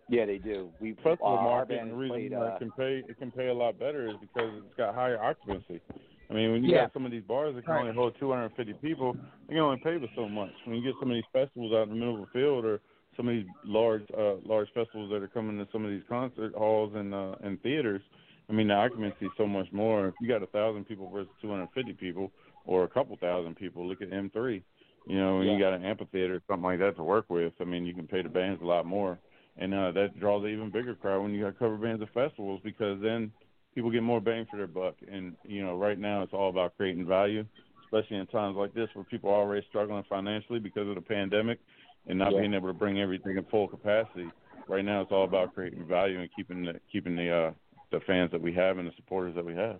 Yeah, they do. We festival uh, our market, band and the reason played, uh, it can pay it can pay a lot better is because it's got higher occupancy. I mean, when you Yeah. got some of these bars that can Right. only hold 250 people, they can only pay for so much. When you get some of these festivals out in the middle of a field, or some of these large uh, large festivals that are coming to some of these concert halls and uh, and theaters, I mean, the occupancy is so much more. If you got a thousand people versus 250 people, or a couple thousand people, look at M3. You know, when you got an amphitheater or something like that to work with, I mean, you can pay the bands a lot more, and uh, that draws an even bigger crowd when you got cover bands at festivals because then people get more bang for their buck. And you know, right now it's all about creating value, especially in times like this where people are already struggling financially because of the pandemic and not Yeah. being able to bring everything in full capacity. Right now, it's all about creating value and keeping the keeping the uh, the fans that we have and the supporters that we have.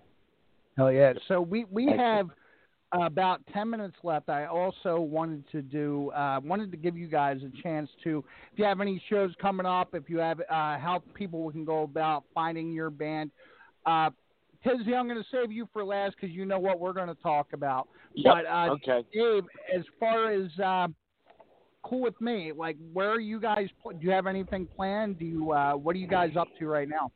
Hell yeah! So we we have about ten minutes left. I also wanted to do uh, wanted to give you guys a chance to, if you have any shows coming up, if you have uh, how people can go about finding your band. Uh, Tizzy, I'm going to save you for last because you know what we're going to talk about. Yep, But uh, okay. Dave, as far as uh, cool with me, like where are you guys? Do you have anything planned? Do you uh, what are you guys up to right now?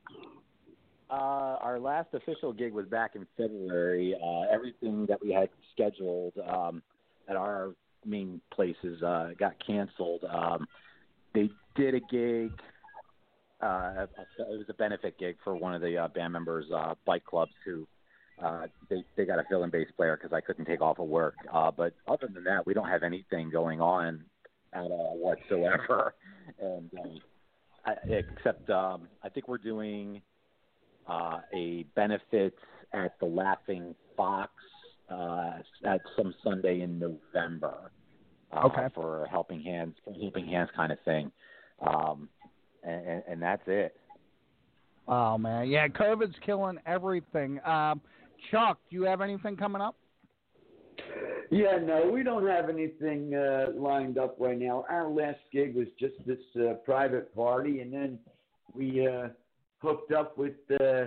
Uh, our last official gig was back in February. Uh, everything that we had scheduled um, at our main places uh, got canceled. Um, they did a gig. Uh, it was a benefit gig for one of the uh, band members' uh, bike clubs who uh, they they got a fill-in bass player because I couldn't take off of work. Uh, but other than that, we don't have anything going on at all whatsoever. And um, I, except um, I think we're doing uh, a benefit at the Laughing Fox uh, at some Sunday in November. Uh, Okay. For helping hands, for helping hands kind of thing, um, and, and, and that's it. Oh man, yeah, COVID's killing everything. Um, Chuck, do you have anything coming up? Yeah, no, we don't have anything uh, lined up right now. Our last gig was just this uh, private party, and then we uh, hooked up with uh,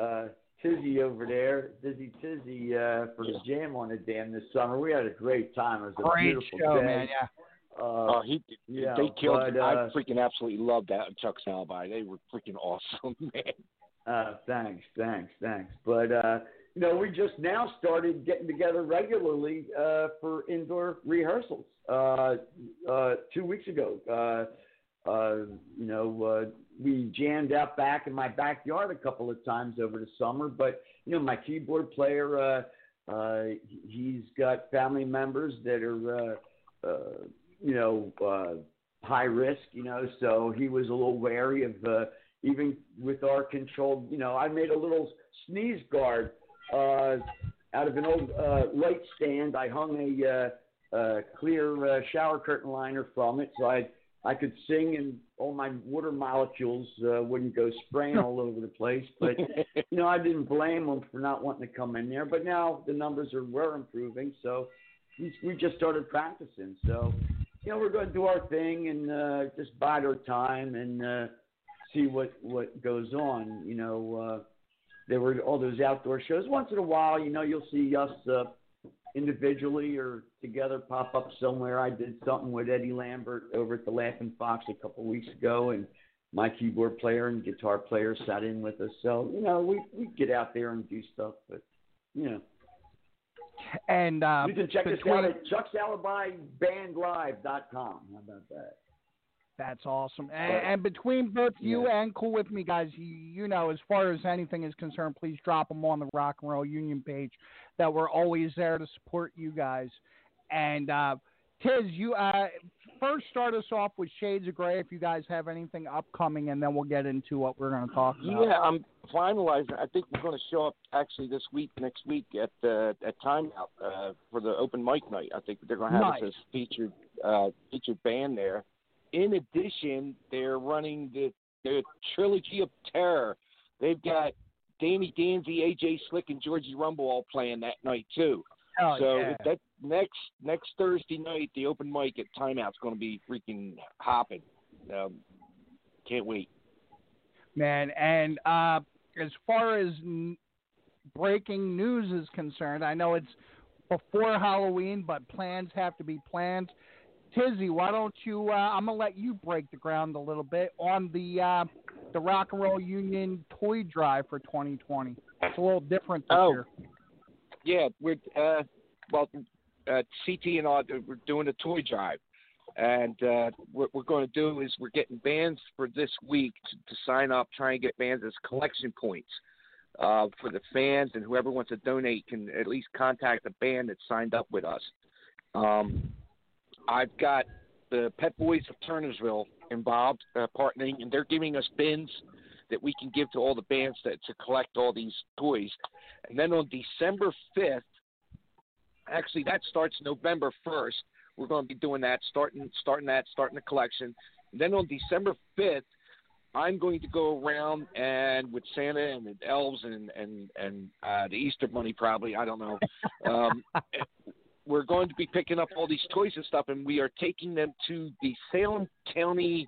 uh, Tizzy over there, Dizzy Tizzy, uh, for the jam on the dam this summer. We had a great time. It was a Great show, day. man. Yeah. Uh, Oh, he yeah, they killed. but, I uh, freaking absolutely loved that Chuck's alibi. They were freaking awesome, man. Uh, thanks, thanks, thanks. But uh, you know, we just now started getting together regularly uh, for indoor rehearsals. Uh, uh, two weeks ago, uh, uh, you know, uh, we jammed out back in my backyard a couple of times over the summer. But you know, my keyboard player, uh, uh, he's got family members that are, uh, uh, you know, uh, high risk. You know, so he was a little wary of. Uh, even with our controlled, you know, I made a little sneeze guard uh, out of an old uh, light stand. I hung a uh, uh, clear uh, shower curtain liner from it, so I I could sing and all my water molecules uh, wouldn't go spraying all over the place. But you know, I didn't blame them for not wanting to come in there. But now the numbers are were improving, so we, we just started practicing. So you know, we're going to do our thing and uh, just bide our time and uh, see what what goes on. You know. Uh, there were all those outdoor shows. Once in a while, you know, you'll see us uh, individually or together pop up somewhere. I did something with Eddie Lambert over at the Laughing Fox a couple of weeks ago, and my keyboard player and guitar player sat in with us. So you know, we we get out there and do stuff, but you know. And uh, you can check between... us out at chucksalibybandlive.com. How about that? That's awesome. And, and between both you yeah. and Cool With Me guys, you, you know, as far as anything is concerned, please drop them on the Rock and Roll Union page. That we're always there to support you guys. And uh, Tiz, you uh, first start us off with Shades of Grey. If you guys have anything upcoming, and then we'll get into what we're going to talk about. Yeah, I'm finalizing. I think we're going to show up actually this week, next week at the at Timeout uh, for the open mic night. I think they're going to have nice. us as featured uh, featured band there in addition, they're running the the trilogy of terror. They've got Damie Danzy, AJ Slick, and Georgie Rumble all playing that night too. Oh, so yeah. that next next Thursday night, the open mic at Timeout's going to be freaking hopping. Um, can't wait, man. And uh, as far as n- breaking news is concerned, I know it's before Halloween, but plans have to be planned. Tizzy, why don't you? Uh, I'm gonna let you break the ground a little bit on the uh, the Rock and Roll Union toy drive for 2020. It's a little different this oh, year. Yeah, we're uh, well, uh, CT and I we're doing a toy drive, and uh, what we're going to do is we're getting bands for this week to, to sign up, try and get bands as collection points. Uh, for the fans and whoever wants to donate can at least contact the band that signed up with us. Um, I've got the Pep Boys of Turnersville involved, uh, partnering, and they're giving us bins that we can give to all the bands that to collect all these toys. And then on December 5th, actually that starts November 1st. We're going to be doing that, starting starting that, starting the collection. And then on December 5th, I'm going to go around and with Santa and the elves and and and uh, the Easter Bunny probably I don't know. Um, we're going to be picking up all these toys and stuff, and we are taking them to the Salem County.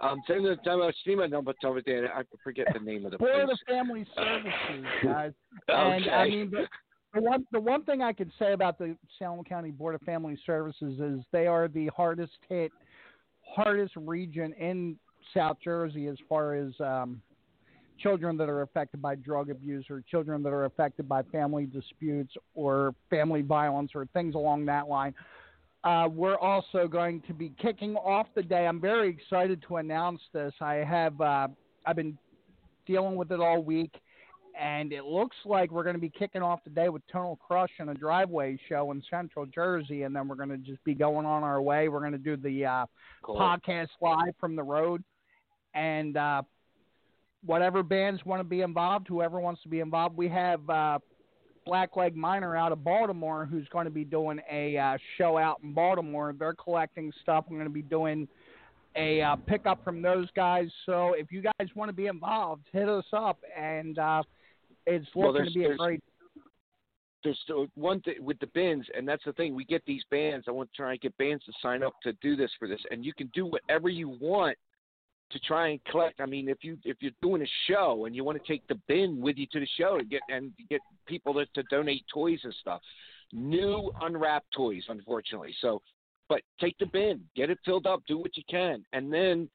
Um, I forget the name of the Board of Family Services, guys. okay. And I mean, the, the one the one thing I can say about the Salem County Board of Family Services is they are the hardest hit, hardest region in South Jersey as far as um, children that are affected by drug abuse or children that are affected by family disputes or family violence or things along that line. Uh, we're also going to be kicking off the day. I'm very excited to announce this. I have uh, I've been dealing with it all week, and it looks like we're going to be kicking off the day with Tonal Crush and a driveway show in Central Jersey, and then we're going to just be going on our way. We're going to do the uh, Cool. podcast live from the road, and uh, whatever bands want to be involved, whoever wants to be involved. We have uh, Blackleg Miner out of Baltimore who's going to be doing a uh, show out in Baltimore. They're collecting stuff. We're going to be doing a uh, pickup from those guys. So if you guys want to be involved, hit us up, and uh, it's Well, looking there's- to be a great. There's one thing with the bins, and that's the thing. We get these bands. I want to try and get bands to sign up to do this for this, and you can do whatever you want to try and collect. I mean, if you if you're doing a show and you want to take the bin with you to the show and get and get people to, to donate toys and stuff, new unwrapped toys, unfortunately. So, but take the bin, get it filled up, do what you can, and then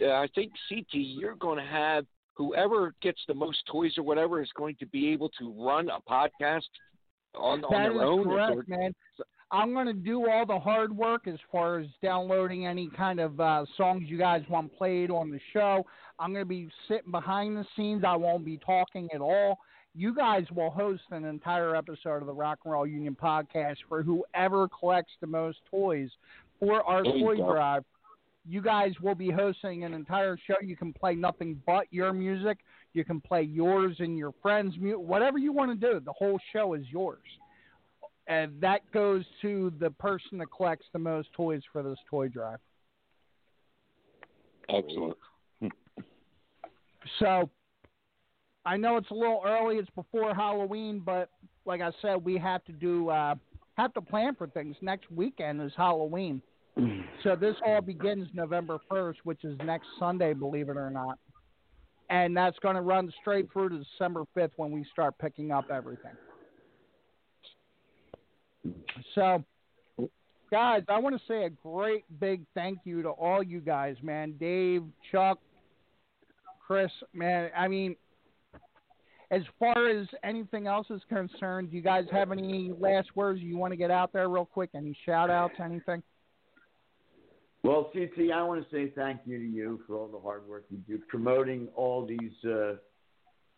uh, I think CT, you're going to have whoever gets the most toys or whatever is going to be able to run a podcast on, on their own. correct, man. I'm going to do all the hard work as far as downloading any kind of uh, songs you guys want played on the show. I'm going to be sitting behind the scenes. I won't be talking at all. You guys will host an entire episode of the Rock and Roll Union podcast for whoever collects the most toys for our toy go. drive. You guys will be hosting an entire show. You can play nothing but your music. You can play yours and your friends' music, whatever you want to do. The whole show is yours and that goes to the person that collects the most toys for this toy drive. Excellent. So I know it's a little early; it's before Halloween, but like I said, we have to do uh, have to plan for things. Next weekend is Halloween, so this all begins November first, which is next Sunday, believe it or not, and that's going to run straight through to December fifth when we start picking up everything. So, guys, I want to say a great big thank you to all you guys, man. Dave, Chuck, Chris, man. I mean, as far as anything else is concerned, do you guys have any last words you want to get out there real quick? Any shout outs, anything? Well, CT, I want to say thank you to you for all the hard work you do promoting all these uh,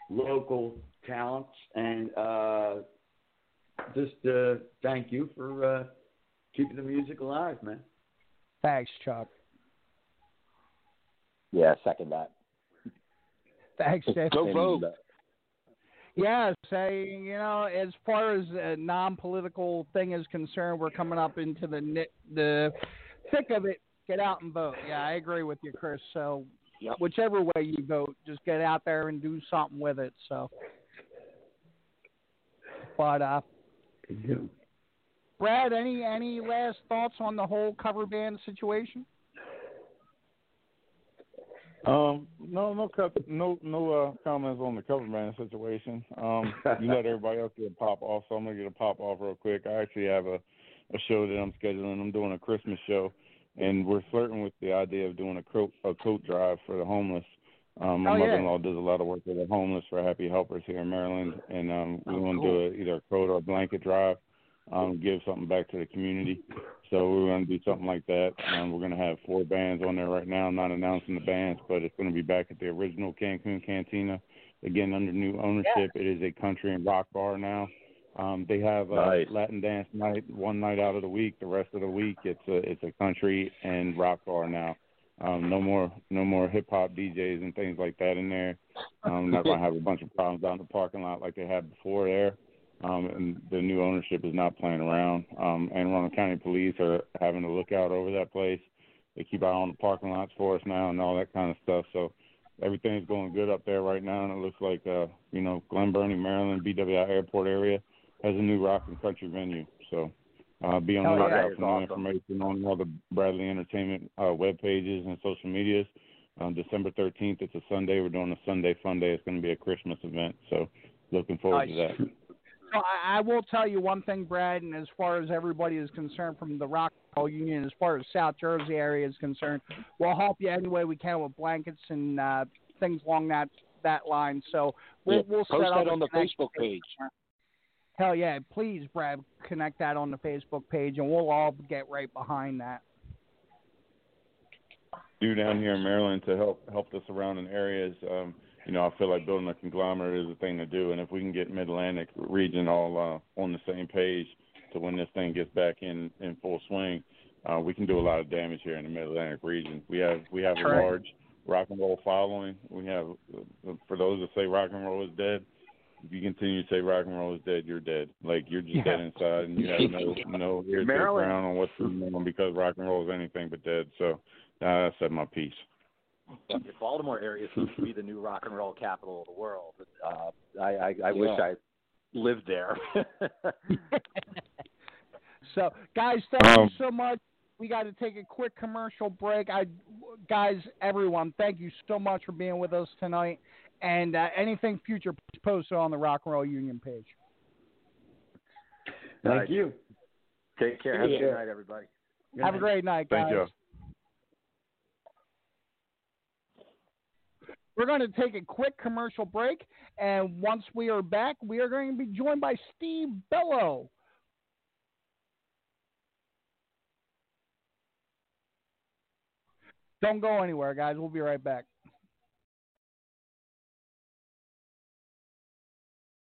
local talents, and uh, just uh, thank you for uh, keeping the music alive, man. Thanks, Chuck. Yeah, second that. Thanks, Dave. Go vote. Yeah, say you know, as far as a non-political thing is concerned, we're coming up into the the thick of it. Get out and vote. Yeah, I agree with you, Chris. So, whichever way you vote, just get out there and do something with it. So, but uh, Brad, any any last thoughts on the whole cover band situation? Um, no, no, no, no uh, comments on the cover band situation. Um, you let everybody else get a pop off, so I'm gonna get a pop off real quick. I actually have a, a show that I'm scheduling. I'm doing a Christmas show, and we're flirting with the idea of doing a coat a coat drive for the homeless. Um, my Oh, mother-in-law does a lot of work with the homeless for Happy Helpers here in Maryland, and um, we Oh, want to cool. do a, either a coat or a blanket drive, um, give something back to the community. So we're going to do something like that. Um, we're going to have four bands on there right now. I'm not announcing the bands, but it's going to be back at the original Cancun Cantina, again under new ownership. It is a country and rock bar now. Um, they have a Nice. Latin dance night one night out of the week. The rest of the week, it's a it's a country and rock bar now. Um, no more no more hip hop DJs and things like that in there. Um, not gonna have a bunch of problems out in the parking lot like they had before there. Um, and the new ownership is not playing around. Um, Anne Arundel County Police are having a lookout over that place. They keep eye on the parking lots for us now and all that kind of stuff. So everything's going good up there right now, and it looks like uh, you know Glen Burnie, Maryland, BWI Airport area has a new rock and country venue. So uh, be on the Hell yeah, lookout that is for more awesome. information on all the Brad Lee Entertainment uh, web pages and social medias. Um, December 13th, it's a Sunday. We're doing a Sunday fun day. It's going to be a Christmas event. So looking forward to that. So I, I will tell you one thing, Brad, and as far as everybody is concerned from the Rock and Roll Union, as far as South Jersey area is concerned, we'll help you any way we can with blankets and uh, things along that that line. So we'll, Yeah, we'll post set that a on the connection. Facebook page. Hell yeah, please, Brad, connect that on the Facebook page, and we'll all get right behind that. do down here in Maryland to help help the surrounding areas. Um, you know, I feel like building a conglomerate is the thing to do, and if we can get Mid Atlantic region all uh, on the same page to when this thing gets back in in full swing, uh, we can do a lot of damage here in the Mid Atlantic region. We have we have That's a right. large rock and roll following. We have uh, for those that say rock and roll is dead. If you continue to say rock and roll is dead, you're dead. Like you're just Yeah. dead inside, and you have no no ear to the ground on what's going on because rock and roll is anything but dead. So uh, I said my piece. The Baltimore area seems to be the new rock and roll capital of the world. Uh, I, I, I wish I lived there. So, guys, thank Um, you so much. We got to take a quick commercial break. I, guys, everyone, thank you so much for being with us tonight. And uh, anything future, please post it on the Rock and Roll Union page. Thank Nice. you. Take care. Have a Yeah. good night, everybody. Have a great night, guys. Thank you. We're going to take a quick commercial break, and once we are back, we are going to be joined by Steve Bello. Don't go anywhere, guys. We'll be right back.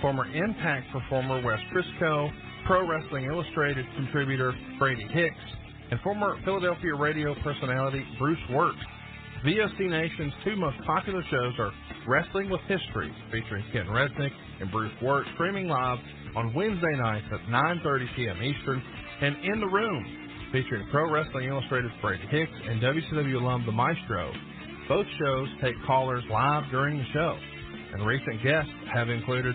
former Impact performer Wes Briscoe, Pro Wrestling Illustrated contributor Brady Hicks, and former Philadelphia radio personality Bruce Wirt. VOC Nation's two most popular shows are Wrestling with History, featuring Ken Resnick and Bruce Wirt, streaming live on Wednesday nights at 9.30 p.m. Eastern, and In the Room, featuring Pro Wrestling Illustrated's Brady Hicks and WCW alum The Maestro. Both shows take callers live during the show, and recent guests have included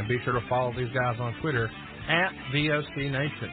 And be sure to follow these guys on Twitter at VOC Nation.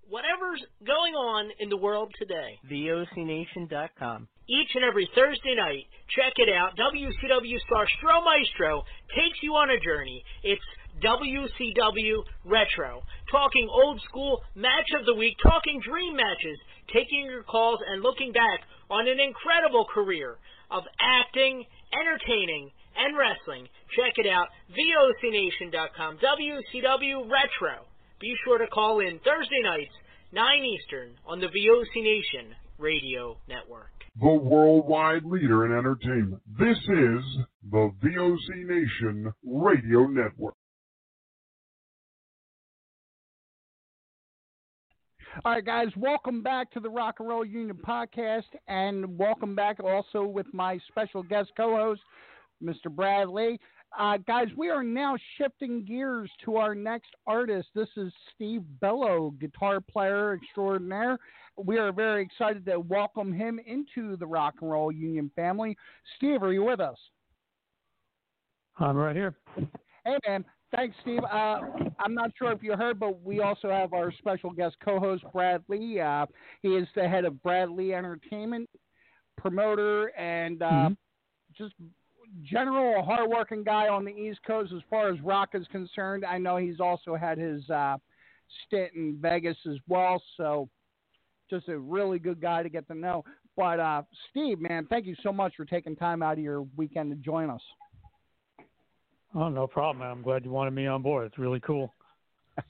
whatever's going on in the world today. VOCNation.com. Each and every Thursday night, check it out. WCW star Stro Maestro takes you on a journey. It's WCW Retro. Talking old school match of the week, talking dream matches, taking your calls and looking back on an incredible career of acting, entertaining, and wrestling. Check it out, VOCNation.com, WCW Retro. Be sure to call in Thursday nights, 9 Eastern, on the VOC Nation Radio Network. The worldwide leader in entertainment. This is the VOC Nation Radio Network. All right, guys, welcome back to the Rock and Roll Union podcast, and welcome back also with my special guest co host, Mr. Brad Lee. Uh, guys, we are now shifting gears to our next artist. This is Steve Bello, guitar player extraordinaire. We are very excited to welcome him into the Rock and Roll Union family. Steve, are you with us? I'm right here. Hey, man. Thanks, Steve. Uh, I'm not sure if you heard, but we also have our special guest co-host, Brad Lee. Uh, he is the head of Brad Lee Entertainment, promoter, and uh, mm-hmm. just general a hardworking guy on the East Coast as far as rock is concerned. I know he's also had his uh, stint in Vegas as well, so just a really good guy to get to know. But uh, Steve, man, thank you so much for taking time out of your weekend to join us. Oh, no problem. Man. I'm glad you wanted me on board. It's really cool.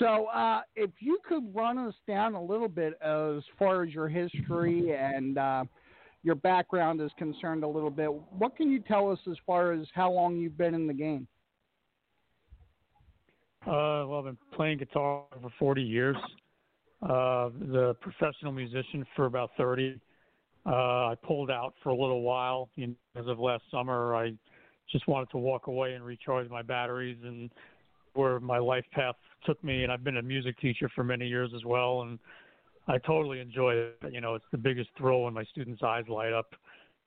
So, uh, if you could run us down a little bit as far as your history and uh, your background is concerned, a little bit, what can you tell us as far as how long you've been in the game? Uh, well, I've been playing guitar for 40 years. Uh, the professional musician for about 30. Uh, I pulled out for a little while. You know, as of last summer, I just wanted to walk away and recharge my batteries and where my life path took me. And I've been a music teacher for many years as well. And I totally enjoy it. You know, it's the biggest thrill when my students' eyes light up.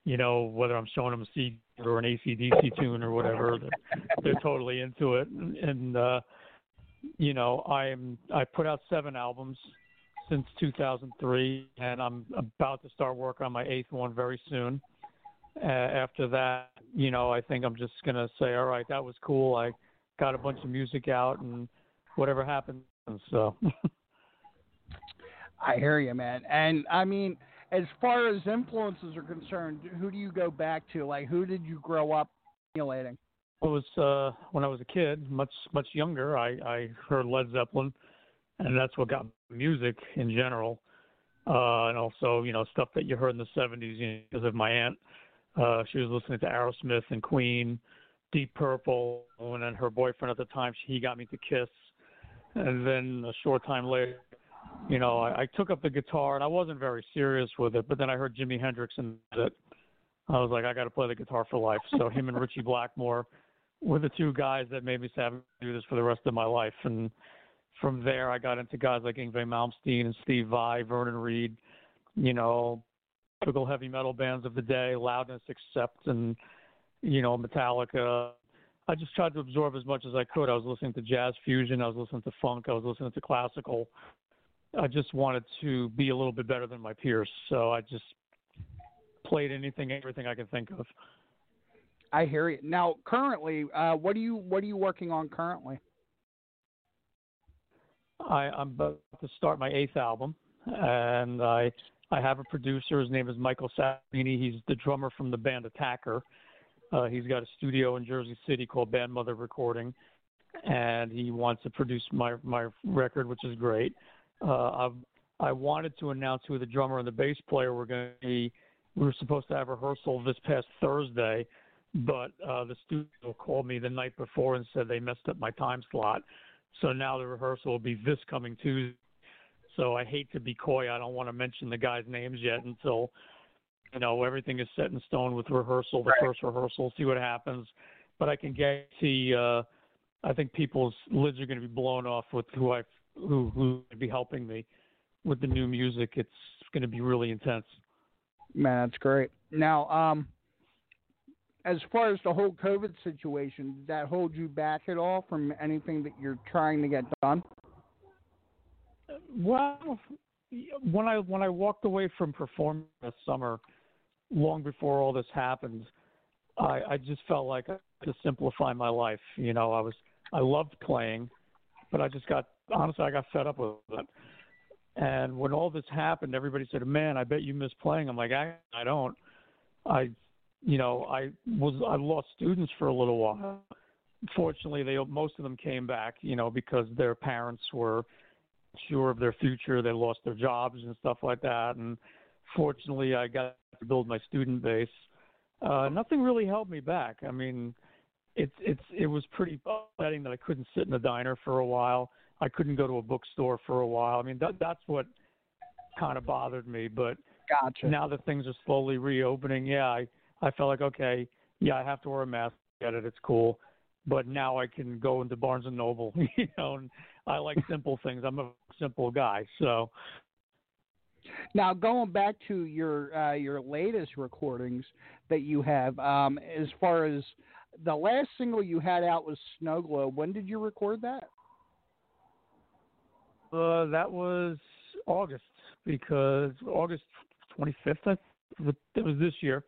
You know, whether I'm showing them a C or an AC/DC tune or whatever, they're, they're totally into it. And, and uh, you know, I'm I put out seven albums since 2003, and I'm about to start work on my eighth one very soon. Uh, after that, you know, I think I'm just gonna say, all right, that was cool. I got a bunch of music out, and whatever happens. So. I hear you, man. And I mean, as far as influences are concerned, who do you go back to? Like, who did you grow up emulating? It was uh, when I was a kid, much much younger. I I heard Led Zeppelin, and that's what got music in general. Uh, and also, you know, stuff that you heard in the '70s you know, because of my aunt. Uh, she was listening to Aerosmith and Queen, Deep Purple, and then her boyfriend at the time, he got me to Kiss. And then a short time later, you know, I, I took up the guitar and I wasn't very serious with it, but then I heard Jimi Hendrix and it. I was like, I got to play the guitar for life. So him and Ritchie Blackmore were the two guys that made me say I'm going to do this for the rest of my life. And from there, I got into guys like Yngwie Malmsteen and Steve Vai, Vernon Reid, you know, typical heavy metal bands of the day, Loudness Accept, and you know, Metallica. I just tried to absorb as much as I could. I was listening to jazz fusion, I was listening to funk, I was listening to classical. I just wanted to be a little bit better than my peers, so I just played anything, everything I could think of. I hear you. Now, currently, uh, what are you what are you working on currently? I, I'm about to start my eighth album, and I I have a producer. His name is Michael Sabini. He's the drummer from the band Attacker. Uh, he's got a studio in Jersey City called Band Mother Recording, and he wants to produce my my record, which is great. Uh, I've, I wanted to announce who the drummer and the bass player were going to be. We were supposed to have rehearsal this past Thursday, but uh, the studio called me the night before and said they messed up my time slot. So now the rehearsal will be this coming Tuesday. So I hate to be coy. I don't want to mention the guys' names yet until you know everything is set in stone with rehearsal, the right. first rehearsal, see what happens. But I can guarantee, uh, I think people's lids are going to be blown off with who I who who would be helping me with the new music. It's going to be really intense. Man, that's great. Now, um, as far as the whole COVID situation, did that hold you back at all from anything that you're trying to get done? Well, when I when I walked away from performing this summer, long before all this happened, I, I just felt like to simplify my life. You know, I was I loved playing, but I just got honestly I got fed up with it. And when all this happened, everybody said, "Man, I bet you miss playing." I'm like, I I don't. I, you know, I was I lost students for a little while. Fortunately, they most of them came back, you know, because their parents were sure of their future. They lost their jobs and stuff like that. And fortunately, I got to build my student base. Uh, nothing really held me back. I mean, it's it's it was pretty upsetting that I couldn't sit in the diner for a while. I couldn't go to a bookstore for a while. I mean, that that's what kind of bothered me. But gotcha. now that things are slowly reopening, yeah, I I felt like okay, yeah, I have to wear a mask. Get it? It's cool. But now I can go into Barnes and Noble, you know, and I like simple things. I'm a simple guy, so. Now, going back to your uh, your latest recordings that you have, um, as far as the last single you had out was Snow Globe. When did you record that? Uh, that was August because August 25th. It was this year.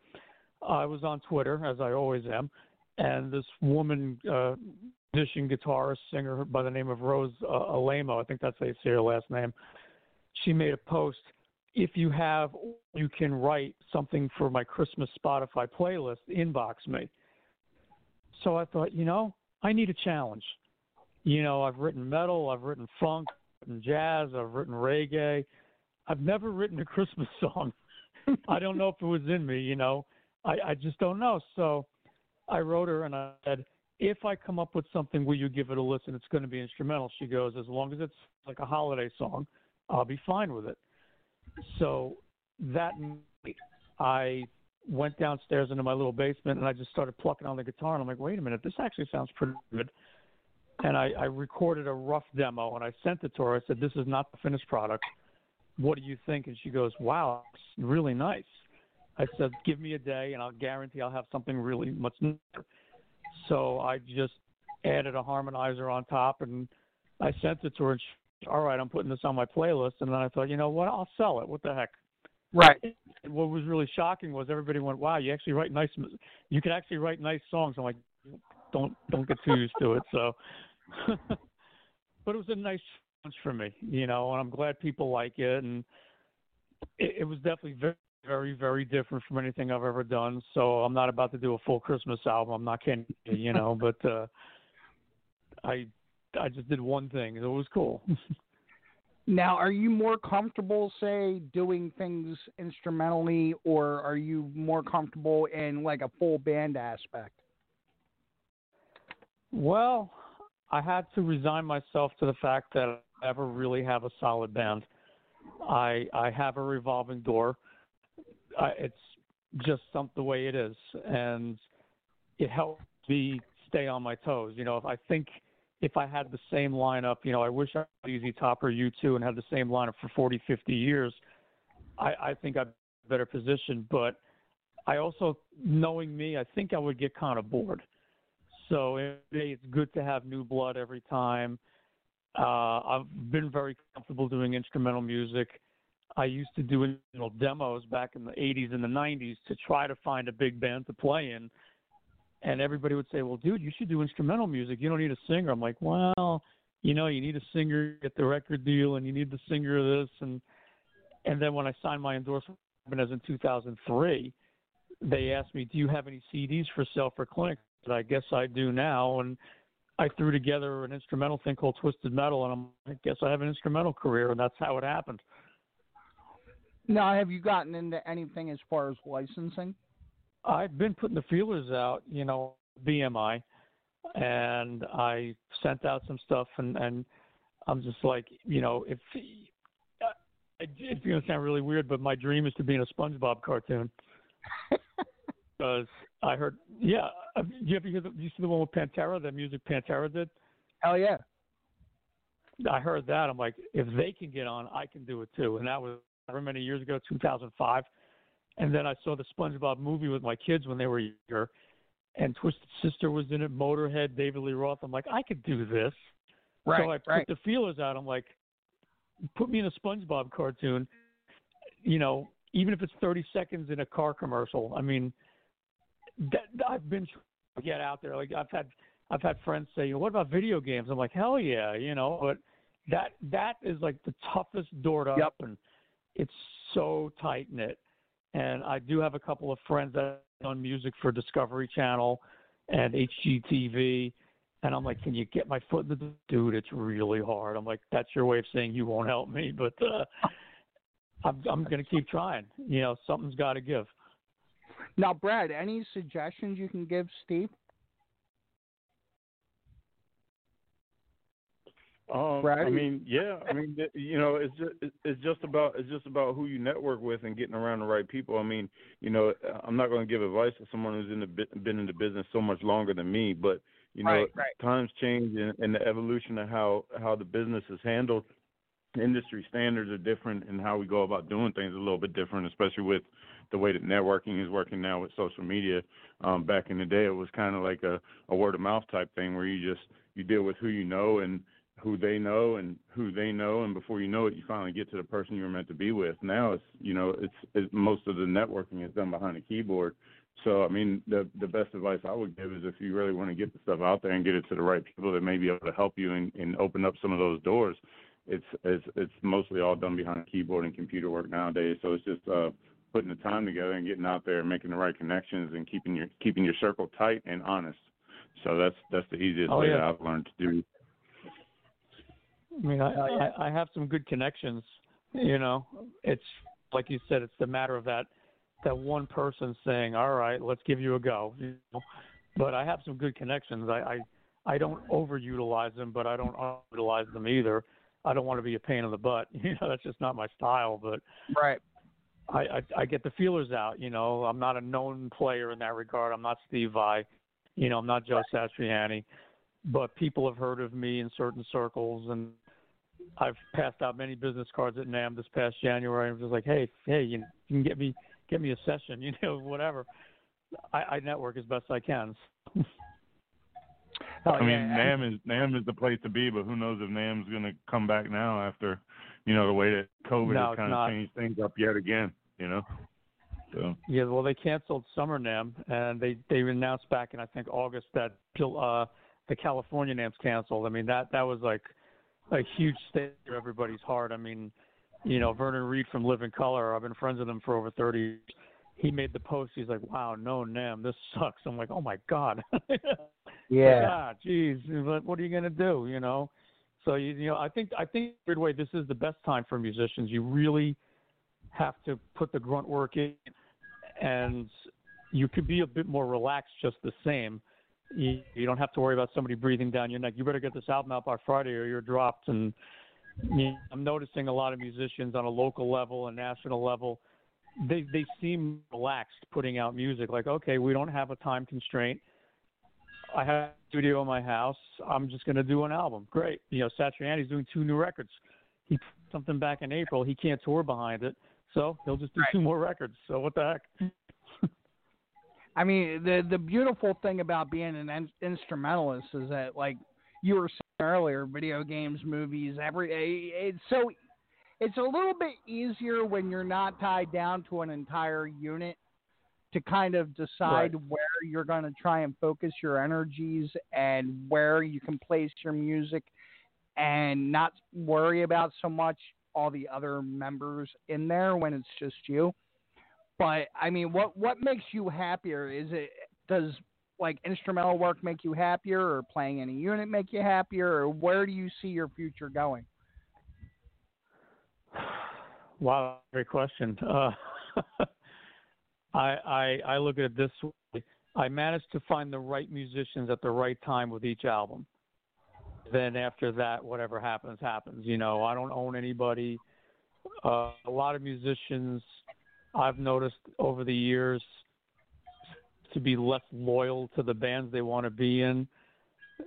I was on Twitter as I always am, and this woman uh, musician, guitarist, singer by the name of Rose uh, Alamo. I think that's how you say her last name. She made a post. If you have, you can write something for my Christmas Spotify playlist. Inbox me. So I thought, you know, I need a challenge. You know, I've written metal, I've written funk, written jazz, I've written reggae. I've never written a Christmas song. I don't know if it was in me. You know, I, I just don't know. So I wrote her and I said, if I come up with something, will you give it a listen? It's going to be instrumental. She goes, as long as it's like a holiday song, I'll be fine with it. So that night, I went downstairs into my little basement and I just started plucking on the guitar. And I'm like, wait a minute, this actually sounds pretty good. And I, I recorded a rough demo and I sent it to her. I said, this is not the finished product. "What do you think?" And she goes, "Wow, it's really nice." I said, "Give me a day, and I'll guarantee I'll have something really much nicer." So I just added a harmonizer on top, and I sent it to her. And she, All right, I'm putting this on my playlist, and then I thought, you know what? I'll sell it. What the heck? Right. And what was really shocking was everybody went, "Wow, you actually write nice. You can actually write nice songs." I'm like, "Don't don't get too used to it." So, but it was a nice challenge for me, you know, and I'm glad people like it, and it, it was definitely very very very different from anything I've ever done. So I'm not about to do a full Christmas album. I'm not kidding, you, you know, but uh, I I just did one thing. It was cool. Now, are you more comfortable, say, doing things instrumentally, or are you more comfortable in like a full band aspect? Well, I had to resign myself to the fact that I never really have a solid band. I I have a revolving door. I, it's just some the way it is, and it helps me stay on my toes. You know, if I think if I had the same lineup, you know, I wish I had ZZ Top or U2 and had the same lineup for 40, 50 years. I, I think I'd be in a better position, but I also, knowing me, I think I would get kind of bored. So it's good to have new blood every time. Uh, I've been very comfortable doing instrumental music. I used to do instrumental demos back in the 80s and the 90s to try to find a big band to play in and everybody would say, "Well, dude, you should do instrumental music. You don't need a singer." I'm like, "Well, you know, you need a singer get the record deal, and you need the singer of this." And and then when I signed my endorsement as in 2003, they asked me, "Do you have any CDs for sale for clinic?" I "I guess I do now." And I threw together an instrumental thing called Twisted Metal, and I'm, I guess I have an instrumental career, and that's how it happened. Now, have you gotten into anything as far as licensing? I've been putting the feelers out, you know, BMI, and I sent out some stuff, and and I'm just like, you know, if uh, it's going to sound really weird, but my dream is to be in a SpongeBob cartoon. Because I heard, yeah, uh, you ever hear the, you see the one with Pantera, that music Pantera did? Hell yeah. I heard that. I'm like, if they can get on, I can do it too. And that was however many years ago, 2005. And then I saw the SpongeBob movie with my kids when they were younger, and Twisted Sister was in it, Motorhead, David Lee Roth. I'm like, I could do this. Right, so I put right. the feelers out. I'm like, put me in a SpongeBob cartoon. You know, even if it's 30 seconds in a car commercial. I mean, that, I've been trying to get out there. Like I've had, I've had friends say, you know, "What about video games?" I'm like, "Hell yeah," you know. But that that is like the toughest door to Yep. open. It's so tight knit and I do have a couple of friends that done music for Discovery Channel and HGTV. And I'm like, can you get my foot in the door? dude? It's really hard. I'm like, that's your way of saying you won't help me, but uh, I'm I'm gonna keep trying. You know, something's got to give. Now, Brad, any suggestions you can give Steve? Um, Brad? I mean, yeah. I mean, you know, it's just it's just about it's just about who you network with and getting around the right people. I mean, you know, I'm not going to give advice to someone who's in the been in the business so much longer than me, but you know, Right, right. times change and, and the evolution of how how the business is handled. Industry standards are different, and how we go about doing things a little bit different, especially with the way that networking is working now with social media. Um, back in the day, it was kind of like a, a word of mouth type thing where you just you deal with who you know and who they know and who they know, and before you know it, you finally get to the person you were meant to be with. Now it's you know it's, it's most of the networking is done behind a keyboard. So I mean the the best advice I would give is if you really want to get the stuff out there and get it to the right people that may be able to help you and, and open up some of those doors. It's it's it's mostly all done behind a keyboard and computer work nowadays. So it's just uh, putting the time together and getting out there and making the right connections and keeping your keeping your circle tight and honest. So that's that's the easiest Oh, way yeah. that I've learned to do. I mean, I, I I have some good connections. You know, it's like you said, it's the matter of that that one person saying, "All right, let's give you a go." You know? But I have some good connections. I I, I don't overutilize them, but I don't utilize them either. I don't want to be a pain in the butt. You know, that's just not my style. But Right. I, I I get the feelers out. You know, I'm not a known player in that regard. I'm not Steve Vai. You know, I'm not Joe Satriani. But people have heard of me in certain circles, and I've passed out many business cards at NAMM this past January. I'm just like, hey, hey, you, you can get me get me a session, you know, whatever. I, I network as best I can. I mean, NAMM is NAMM is the place to be, but who knows if NAMM's going to come back now after, you know, the way that COVID No, has kind of changed things up yet again. You know, so Yeah, well, they canceled Summer NAMM, and they they announced back in I think August that uh, the California NAMM's canceled. I mean that that was like a huge state for everybody's heart. I mean, you know, Vernon Reid from Living Colour. I've been friends with him for over thirty. years. He made the post. He's like, "Wow, no NAMM, this sucks." I'm like, "Oh my god." Yeah. Ah, geez, what what are you gonna do? You know. So you you know, I think I think weird way this is the best time for musicians. You really have to put the grunt work in, and you could be a bit more relaxed just the same. You, you don't have to worry about somebody breathing down your neck. You better get this album out by Friday or you're dropped. And you know, I'm noticing a lot of musicians on a local level and national level. They they seem relaxed putting out music. Like, okay, we don't have a time constraint. I have a studio in my house. I'm just going to do an album. Great. You know, Satriani's doing two new records. He put something back in April. He can't tour behind it, so he'll just do two more records. So what the heck? I mean, the the beautiful thing about being an in- instrumentalist is that, like you were saying earlier, video games, movies, every it's so it's a little bit easier when you're not tied down to an entire unit to kind of decide Right. where you're going to try and focus your energies and where you can place your music and not worry about so much all the other members in there when it's just you. But I mean, what what makes you happier? Is it does like instrumental work make you happier, or playing in a unit make you happier, or where do you see your future going? Wow, great question. Uh, I, I I look at it this way: I managed to find the right musicians at the right time with each album. Then after that, whatever happens, happens. You know, I don't own anybody. Uh, a lot of musicians I've noticed over the years to be less loyal to the bands they want to be in.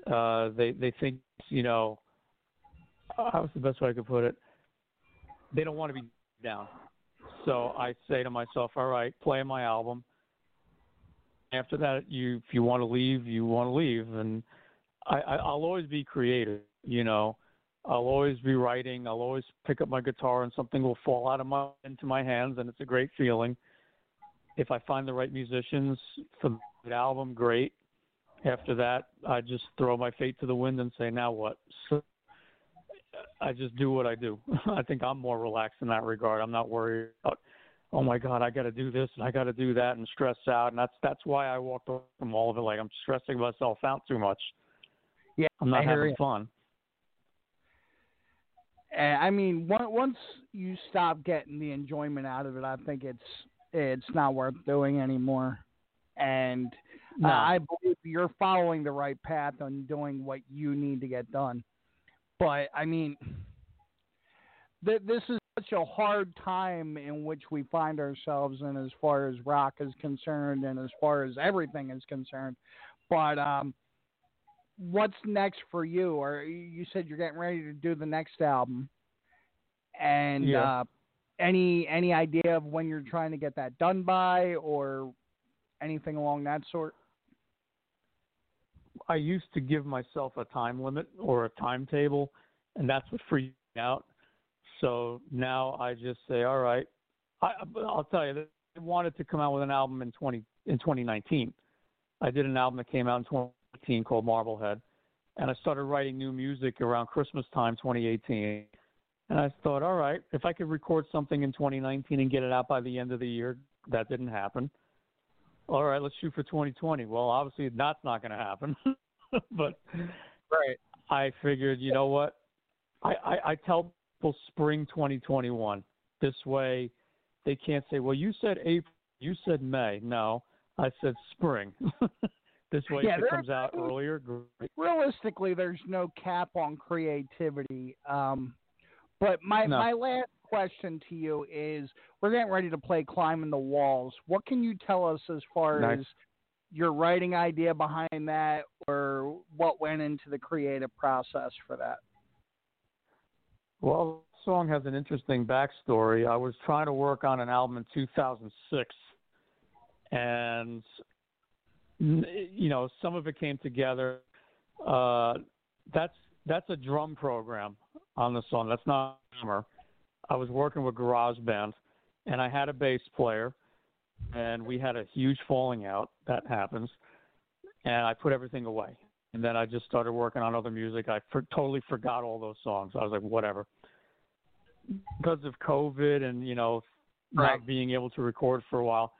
Uh, they they think you know, how's the best way I could put it? They don't want to be down. So I say to myself, all right, play my album. After that, you if you want to leave, you want to leave, and I, I I'll always be creative. You know, I'll always be writing. I'll always pick up my guitar and something will fall out of my into my hands, and it's a great feeling. If I find the right musicians for the album, great. After that, I just throw my fate to the wind and say, now what? So I just do what I do. I think I'm more relaxed in that regard. I'm not worried about, oh my God, I got to do this and I got to do that and stress out. And that's that's why I walked away from all of it. Like I'm stressing myself out too much. Yeah, I'm not having you. fun. And I mean, on- once you stop getting the enjoyment out of it, I think it's it's not worth doing anymore. And No. uh, I believe you're following the right path on doing what you need to get done. But I mean, th- this is such a hard time in which we find ourselves in, as far as rock is concerned, and as far as everything is concerned. But um, what's next for you? Or you said you're getting ready to do the next album, and Yeah. uh, any any idea of when you're trying to get that done by, or anything along that sort? I used to give myself a time limit or a timetable, and that's what freaked me out. So now I just say, all right. I, I'll tell you, I wanted to come out with an album in 20 in 2019. I did an album that came out in 2018 called Marblehead, and I started writing new music around Christmas time 2018. And I thought, all right, if I could record something in 2019 and get it out by the end of the year, that didn't happen. All right, let's shoot for 2020. Well, obviously that's not going to happen. but right, I figured, you know what? I, I, I tell people spring 2021. This way, they can't say, "Well, you said April, you said May." No, I said spring. this way, Yeah, if it comes out earlier, great. realistically, there's no cap on creativity. Um, but my No. my last question to you is: We're getting ready to play "Climbing the Walls." What can you tell us as far Nice. as your writing idea behind that, or what went into the creative process for that? Well, the song has an interesting backstory. I was trying to work on an album in 2006, and you know, some of it came together. Uh, that's that's a drum program on the song. That's not a drummer. I was working with GarageBand, and I had a bass player, and we had a huge falling out. That happens, and I put everything away. And then I just started working on other music. I for, totally forgot all those songs. I was like, whatever. Because of COVID and you know Right. not being able to record for a while,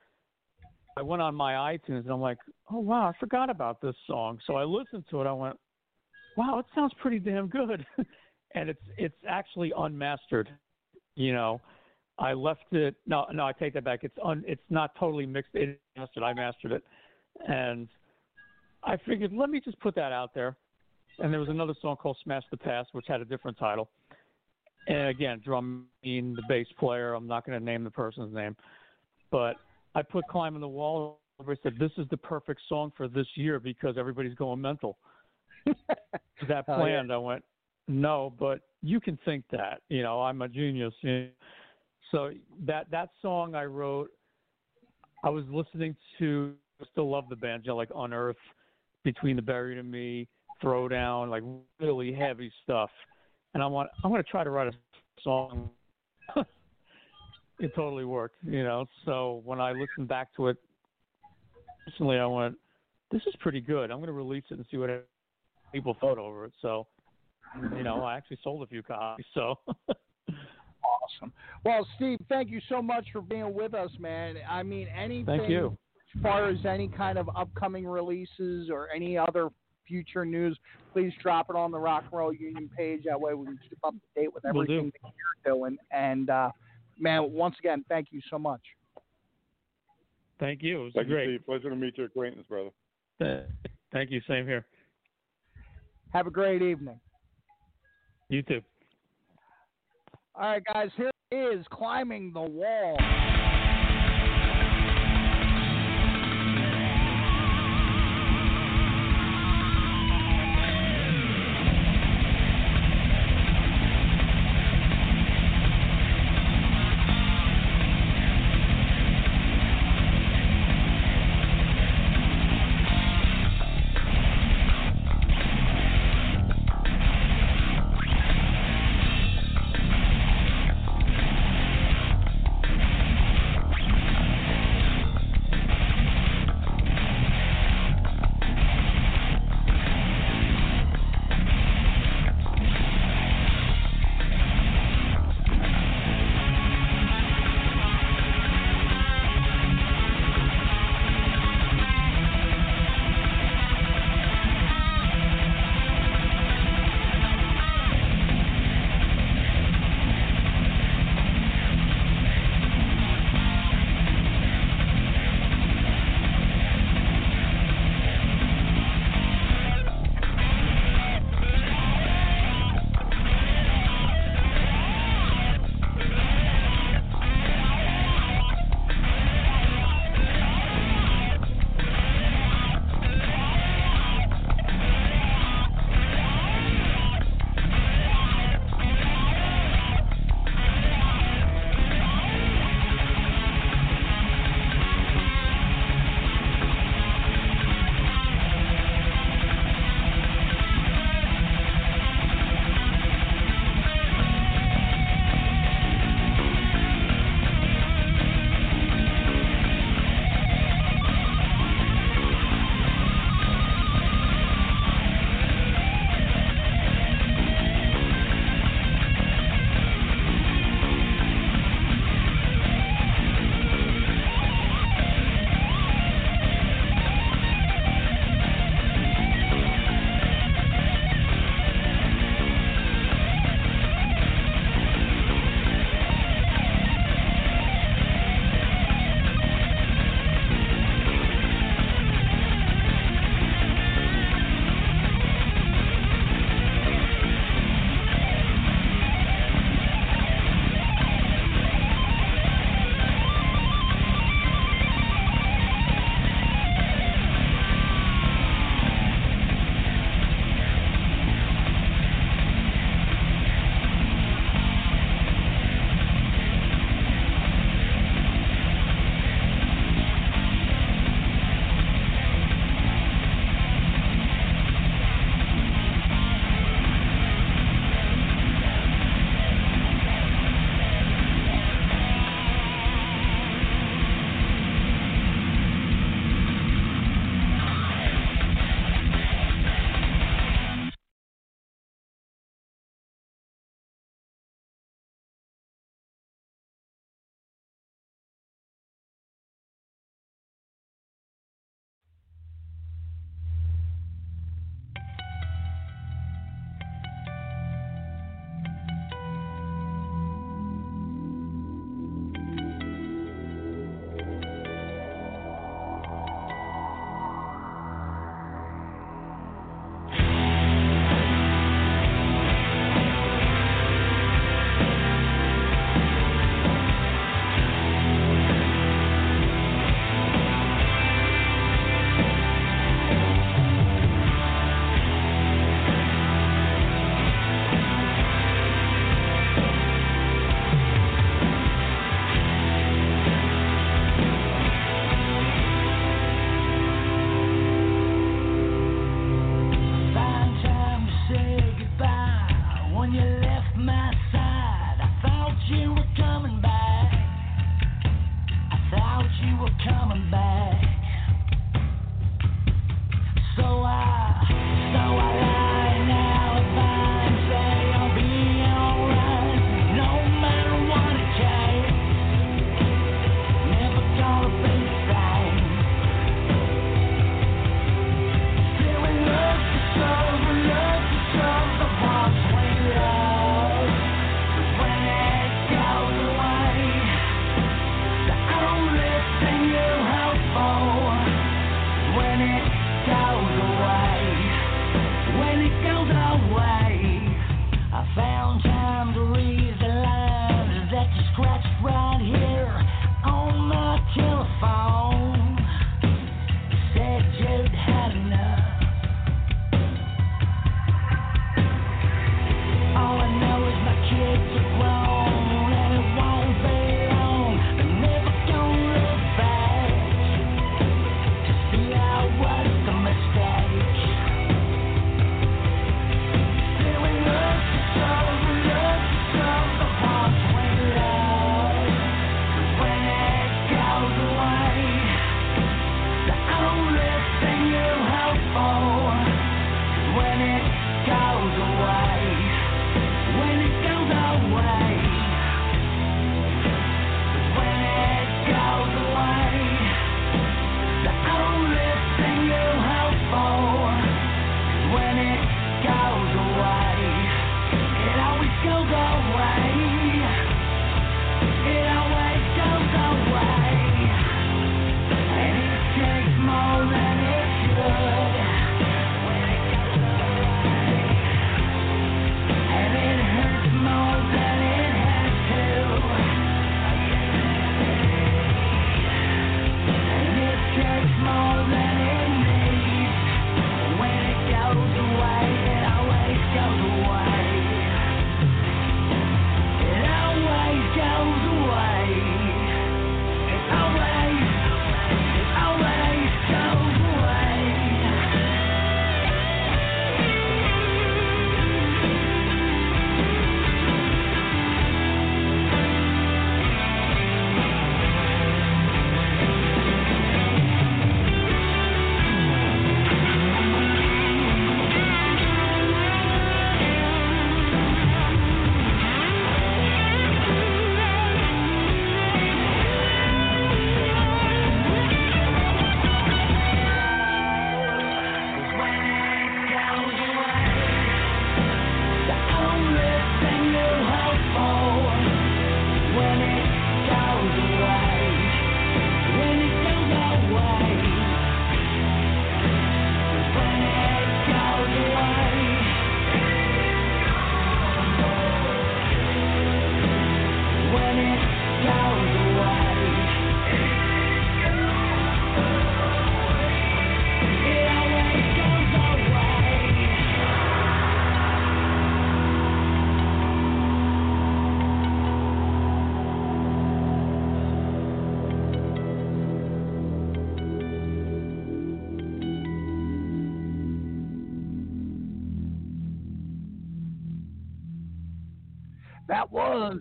I went on my iTunes and I'm like, oh wow, I forgot about this song. So I listened to it. I went, wow, it sounds pretty damn good. and it's it's actually unmastered. You know, I left it. No, no, I take that back. It's un. It's not totally mixed. It mastered. I mastered it, and I figured let me just put that out there. And there was another song called "Smash the Past," which had a different title. And again, drumming, the bass player. I'm not going to name the person's name, but I put "Climbing the Wall." over. I said this is the perfect song for this year because everybody's going mental. that Hell yeah. planned. I went, no, but you can think that. You know, I'm a genius. So that that song I wrote, I was listening to. I still love the band, you know, like Unearth, Between the Buried and Me, Throwdown, like really heavy stuff. And I want I'm gonna try to write a song. it totally worked, you know. So when I listened back to it recently, I went, "This is pretty good. I'm going to release it and see what people thought over it." So, you know, I actually sold a few copies. So, awesome. Well, Steve, thank you so much for being with us, man. I mean, anything Thank you. as far as any kind of upcoming releases or any other future news, please drop it on the Rock and Roll Union page. That way we can keep up to date with Will do. everything that you're doing. And uh, man, once again, thank you so much. thank you. It was Thank great. Steve. Pleasure to meet your acquaintance, brother. Thank you. Same here. Have a great evening. You too. All right, guys, here is climbing the wall.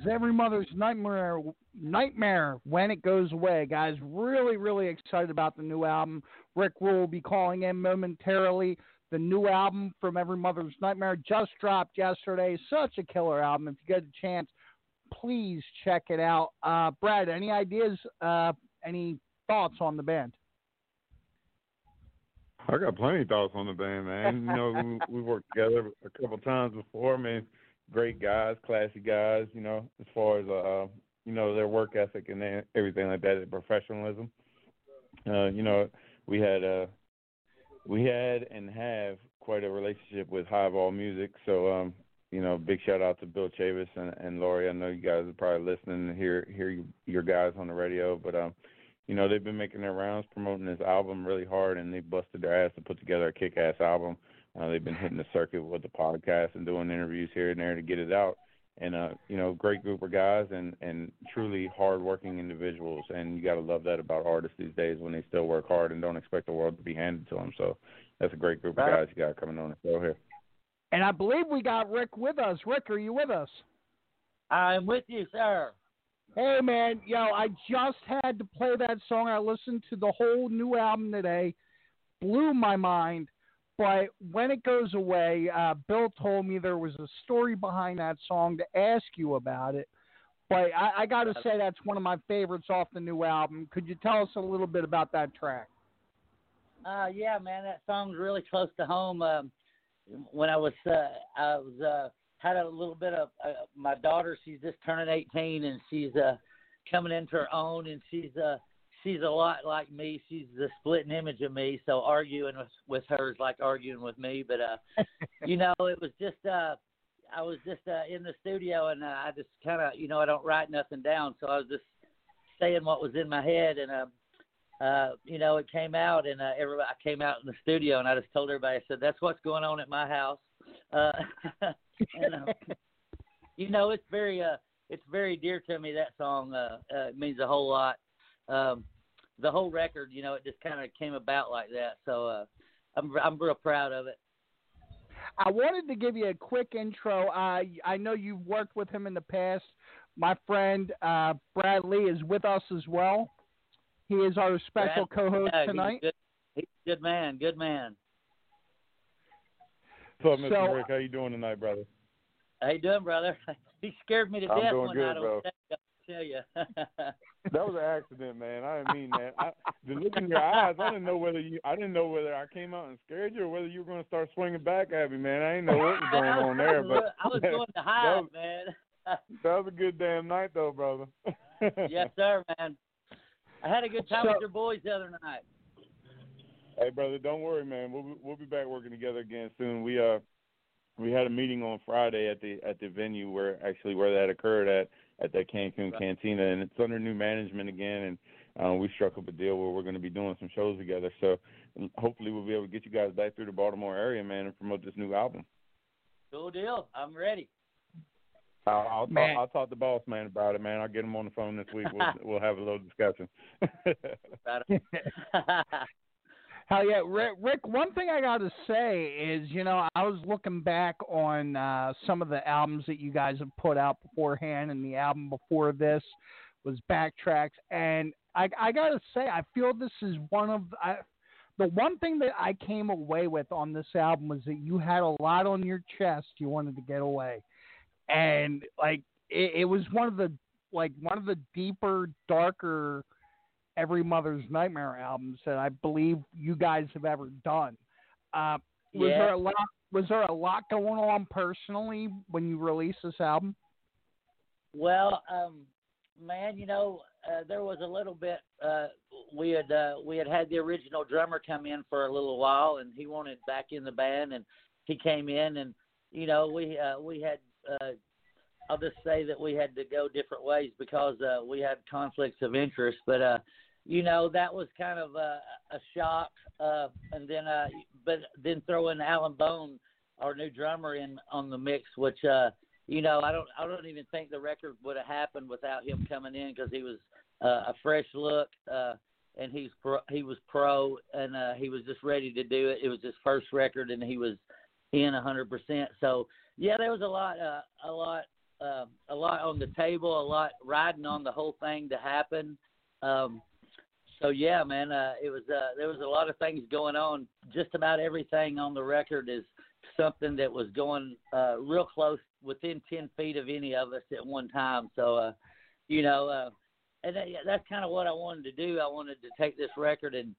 Every mother's nightmare. Nightmare when it goes away, guys. Really, really excited about the new album. Rick will be calling in momentarily. The new album from Every Mother's Nightmare just dropped yesterday. Such a killer album. If you get a chance, please check it out. Uh, Brad, any ideas? Uh, any thoughts on the band? I got plenty of thoughts on the band, man. You know, we we worked together a couple times before. I mean, great guys, classy guys. You know, as far as uh, you know, their work ethic and everything like that, their professionalism. Uh, you know, we had uh, we had and have quite a relationship with Highball Music. So, um, you know, big shout out to Bill Chavis and, and Laurie. I know you guys are probably listening to hear hear your guys on the radio, but um, you know, they've been making their rounds promoting this album really hard, and they busted their ass to put together a kick-ass album. Uh, they've been hitting the circuit with the podcast and doing interviews here and there to get it out. And uh, you know, great group of guys and and truly hard-working individuals. And you got to love that about artists these days when they still work hard and don't expect the world to be handed to them. So that's a great group of guys you got coming on the show here. And I believe we got Rick with us. Rick, are you with us? I'm with you, sir. Hey man, yo, I just had to play that song. I listened to the whole new album today. Blew my mind. But when it goes away, uh, Bill told me there was a story behind that song to ask you about it. But I, I got to say, that's one of my favorites off the new album. Could you tell us a little bit about that track? Uh, yeah, man, that song's really close to home. Um, when I was, uh, I was uh, had a little bit of uh, my daughter. She's just turning 18, and she's uh, coming into her own, and she's uh, she's a lot like me. She's the splitting image of me. So arguing with with her is like arguing with me. But uh, you know, it was just uh, I was just uh, in the studio, and uh, I just kind of, you know, I don't write nothing down, so I was just saying what was in my head, and uh, uh, you know, it came out, and uh, everybody, I came out in the studio, and I just told everybody, I said, "That's what's going on at my house." Uh, and, uh, you know, it's very, uh, it's very dear to me. That song uh, uh, means a whole lot. Um, the whole record, you know, it just kind of came about like that. So uh, I'm, I'm real proud of it. I wanted to give you a quick intro. Uh, I know you've worked with him in the past. My friend uh, Brad Lee is with us as well. He is our special Brad, co-host yeah, tonight. He's, good, he's a good man. Good man. What's up, Mr. So- Rick? How you doing tonight, brother? How you doing, brother? he scared me to I'm death doing one good, night. bro. on stage, I tell you. That was an accident, man. I didn't mean that. I, the look in your eyes, I didn't know whether you, I didn't know whether I came out and scared you or whether you were going to start swinging back at me, man. I didn't know what was going on there, but I was going to that hide, was, man. that was a good damn night, though, brother. yes, sir, man. I had a good time So- with your boys the other night. Hey, brother, don't worry, man. We'll be, we'll be back working together again soon. We uh we had a meeting on Friday at the at the venue where actually where that occurred at at that Cancun Cantina, and it's under new management again. And uh, we struck up a deal where we're going to be doing some shows together. So hopefully we'll be able to get you guys back through the Baltimore area, man, and promote this new album. Cool deal. I'm ready. I'll, I'll, talk, I'll talk to boss man about it, man. I'll get him on the phone this week. We'll we'll have a little discussion. Hell yeah, Rick, Rick. One thing I got to say is, you know, I was looking back on uh, some of the albums that you guys have put out beforehand, and the album before this was Backtracks, and I, I got to say, I feel this is one of I, the one thing that I came away with on this album was that you had a lot on your chest you wanted to get away, and like it, it was one of the like one of the deeper, darker every mother's nightmare albums that I believe you guys have ever done. Uh, was Yeah. there a lot? Was there a lot going on personally when you released this album? Well, um, man, you know, uh, there was a little bit. Uh, we had uh, we had had the original drummer come in for a little while, and he wanted back in the band, and he came in, and you know, we uh, we had. Uh, I'll just say that we had to go different ways because uh, we had conflicts of interest, but uh, you know that was kind of a, a shock. Uh, and then, uh, but then throwing Alan Bone, our new drummer, in on the mix, which uh, you know, I don't, I don't even think the record would have happened without him coming in because he was uh, a fresh look, uh, and he's pro, he was pro, and uh, he was just ready to do it. It was his first record, and he was in a hundred percent. So yeah, there was a lot, uh, a lot uh, a lot on the table, a lot riding on the whole thing to happen. Um, so yeah, man, uh, it was uh, there was a lot of things going on. Just about everything on the record is something that was going uh, real close, within ten feet of any of us at one time. So, uh, you know, uh, and that, that's kind of what I wanted to do. I wanted to take this record and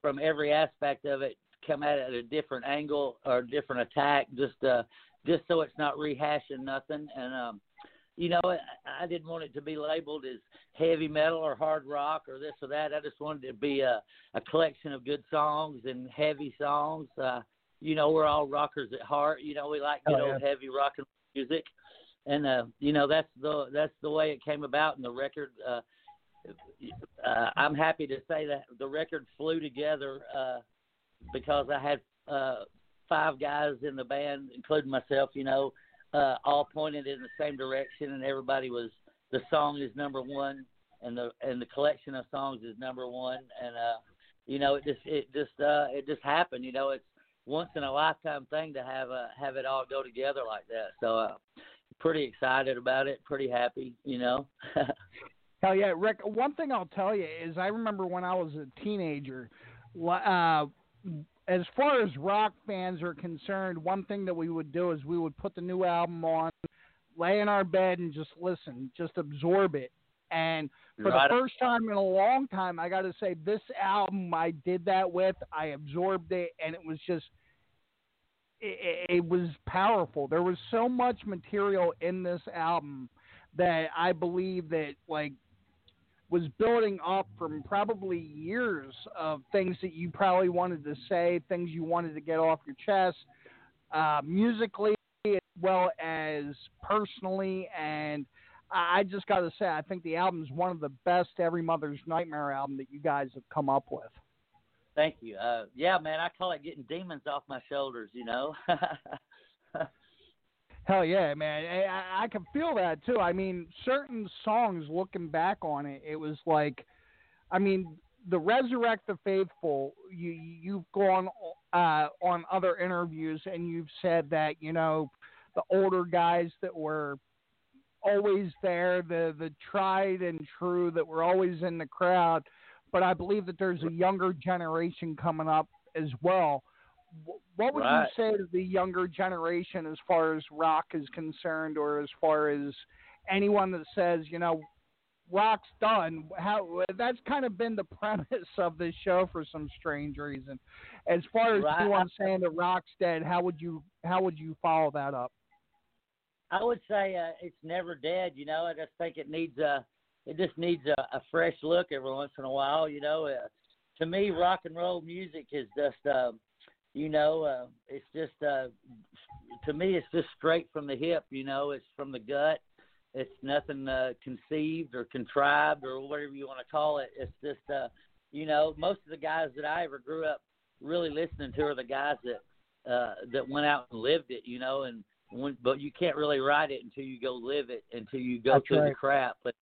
from every aspect of it, come at it at a different angle or different attack, just uh, just so it's not rehashing nothing. And um, you know, I, didn't want it to be labeled as heavy metal or hard rock or this or that. I just wanted it to be a, a collection of good songs and heavy songs. Uh, you know, we're all rockers at heart. You know, we like good Oh, yeah. old heavy rock and music, and uh, you know that's the that's the way it came about. And the record, uh, uh, I'm happy to say that the record flew together uh, because I had uh, five guys in the band, including myself. You know, uh, all pointed in the same direction, and everybody was the song is number one, and the and the collection of songs is number one, and uh, you know it just it just uh, it just happened. You know, it's once in a lifetime thing to have uh, have it all go together like that. So, uh, pretty excited about it, pretty happy. You know. Hell yeah, Rick. One thing I'll tell you is I remember when I was a teenager, uh, as far as rock fans are concerned, one thing that we would do is we would put the new album on, lay in our bed and just listen, just absorb it. And for Right. the first time in a long time, I got to say, this album I did that with. I absorbed it, and it was just, it, it was powerful. There was so much material in this album that I believe that like was building up from probably years of things that you probably wanted to say, things you wanted to get off your chest, uh, musically as well as personally. And I just got to say, I think the album is one of the best Every Mother's Nightmare album that you guys have come up with. Thank you. Uh, yeah, man, I call it getting demons off my shoulders. You know. Hell yeah, man! I, I- I can feel that too. I mean, certain songs, looking back on it, it was like, I mean, the Resurrect the Faithful. You you've gone uh, on other interviews and you've said that you know the older guys that were always there, the the tried and true that were always in the crowd. But I believe that there's a younger generation coming up as well. Wh- What would Right. you say to the younger generation as far as rock is concerned, or as far as anyone that says, you know, rock's done? How that's kind of been the premise of this show for some strange reason. As far as Right. anyone saying that rock's dead, how would you how would you follow that up? I would say uh, it's never dead. You know, I just think it needs a, it just needs a, a fresh look every once in a while. You know, uh, to me, rock and roll music is just, uh, you know, uh, it's just, uh, to me, it's just straight from the hip. You know, it's from the gut. It's nothing uh, conceived or contrived or whatever you want to call it. It's just, uh, you know, most of the guys that I ever grew up really listening to are the guys that uh, that went out and lived it. You know, and when, but you can't really write it until you go live it, until you go That's through the crap. But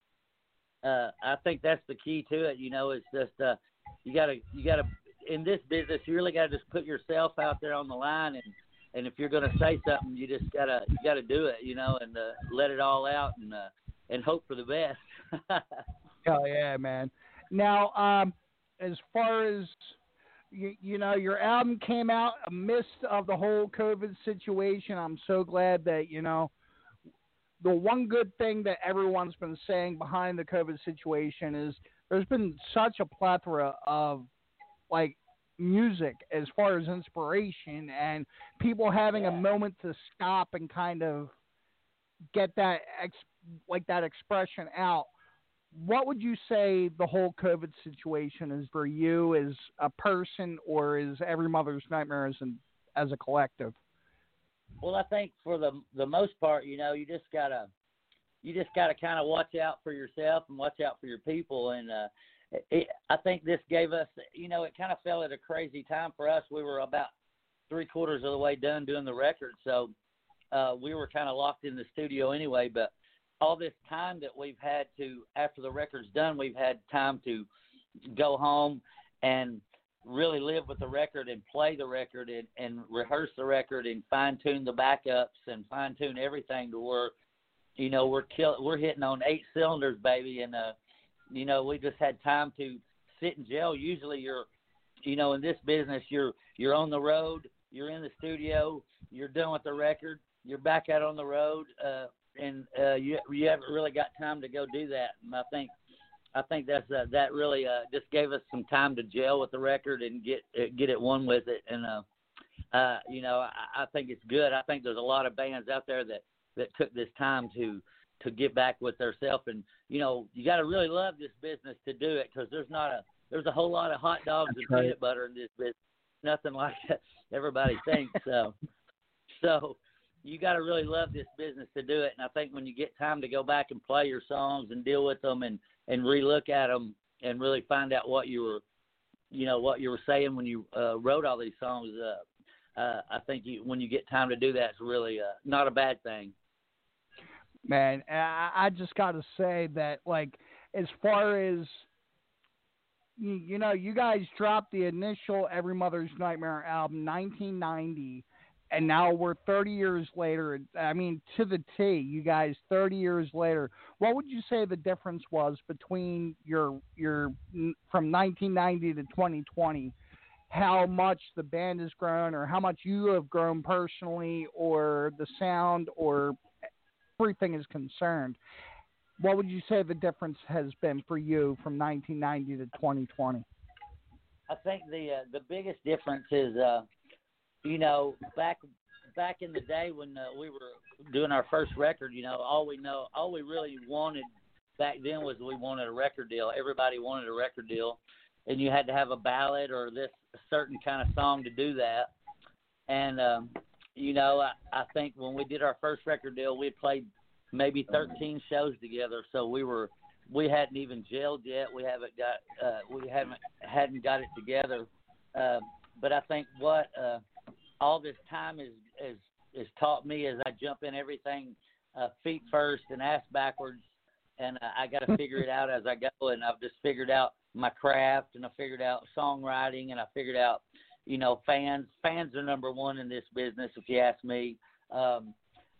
uh, I think that's the key to it. You know, it's just uh, you gotta you gotta in this business you really gotta just put yourself out there on the line and and if you're gonna say something you just gotta you gotta do it. You know, and uh, let it all out and uh, and hope for the best. Hell yeah, man. Now, um, as far as you, you know, your album came out amidst of the whole COVID situation. I'm so glad that you know the one good thing that everyone's been saying behind the COVID situation is there's been such a plethora of like music as far as inspiration and people having a moment to stop and kind of get that ex- like that expression out what would you say the whole COVID situation is for you as a person or is every mother's nightmare as an, as a collective? Well, I think for the the most part, you know, you just gotta you just gotta kind of watch out for yourself and watch out for your people. And uh, it, I think this gave us, you know, it kind of fell at a crazy time for us. We were about three quarters of the way done doing the record, so uh, we were kind of locked in the studio anyway. But all this time that we've had to, after the record's done, we've had time to go home and really live with the record and play the record and, and rehearse the record and fine tune the backups and fine tune everything to where you know we're kill we're hitting on eight cylinders, baby, and uh, you know we just had time to sit in jail. Usually you're, you know, in this business you're you're on the road, you're in the studio, you're done with the record, you're back out on the road, uh, and uh, you you haven't really got time to go do that. And I think I think that's uh, that really uh, just gave us some time to gel with the record and get uh, get it one with it. And uh, uh, you know, I, I think it's good. I think there's a lot of bands out there that that took this time to to get back with themselves. And you know, you got to really love this business to do it because there's not a there's a whole lot of hot dogs That's and right. peanut butter in this business. Nothing like that. everybody thinks. So, so you got to really love this business to do it. And I think when you get time to go back and play your songs and deal with them and and relook at them and really find out what you were, you know, what you were saying when you uh, wrote all these songs. Uh, uh, I think you, when you get time to do that, it's really uh, not a bad thing. Man. I, I just got to say that, like, as far as you, you know, you guys dropped the initial Every Mother's Nightmare album, 1990, and now we're 30 years later. I mean, to the T, you guys 30 years later. What would you say the difference was between your your from 1990 to 2020? How much the band has grown, or how much you have grown personally, or the sound, or everything is concerned. What would you say the difference has been for you from 1990 to 2020? I think the uh, the biggest difference is, uh, you know, back back in the day when uh, we were doing our first record, you know, all we know, all we really wanted back then was we wanted a record deal. Everybody wanted a record deal, and you had to have a ballad or this certain kind of song to do that. And um, you know, I, I think when we did our first record deal, we played maybe 13 shows together, so we were we hadn't even gelled yet. We haven't got uh, we haven't hadn't got it together. Uh, but I think what uh, all this time is is is taught me is I jump in everything uh, feet first and ass backwards, and uh, I got to figure it out as I go. And I've just figured out my craft, and I figured out songwriting, and I figured out you know fans. Fans are number one in this business, if you ask me. Um,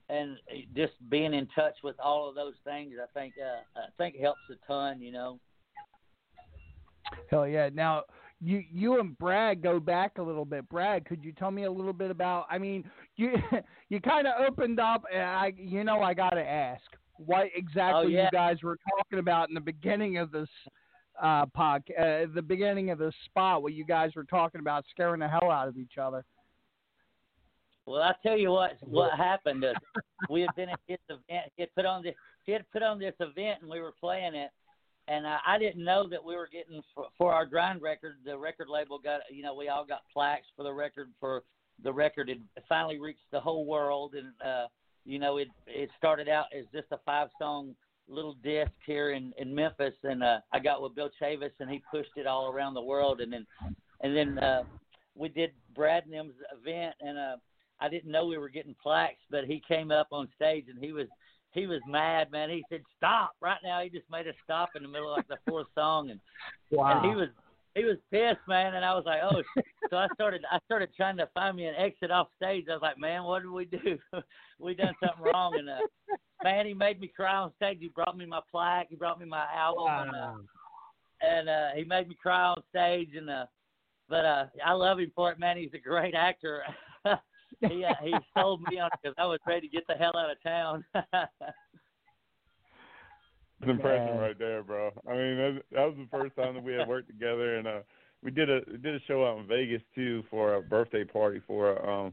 and just being in touch with all of those things, I think uh, I think helps a ton. You know. Hell yeah! Now you you and Brad go back a little bit. Brad, could you tell me a little bit about? I mean, you you kind of opened up, and I you know I got to ask what exactly Oh, yeah. you guys were talking about in the beginning of this uh pod, uh, the beginning of the spot, where you guys were talking about, scaring the hell out of each other. Well, I tell you what, what happened is we had been at this event. He had put on this. He had put on this event, and we were playing it. And uh, I didn't know that we were getting for, for our grind record. The record label got, you know, we all got plaques for the record. For the record, it finally reached the whole world, and uh, you know, it it started out as just a five song little disc here in in Memphis, and uh, I got with Bill Chavis, and he pushed it all around the world, and then and then uh, we did Brad and them's event, and uh, I didn't know we were getting plaques, but he came up on stage and he was he was mad, man. He said, "Stop right now!" He just made us stop in the middle of like the fourth song, and Wow. and he was he was pissed, man. And I was like, "Oh!" shit." so I started I started trying to find me an exit off stage. I was like, "Man, what did we do? we done something wrong." And uh, man, he made me cry on stage. He brought me my plaque. He brought me my album. And, uh, and uh, he made me cry on stage. And uh, but uh, I love him for it, man. He's a great actor. he uh, he sold me on it because I was ready to get the hell out of town. It's impression Man. right there, bro. I mean, that, that was the first time that we had worked together, and uh, we did a we did a show out in Vegas too for a birthday party for um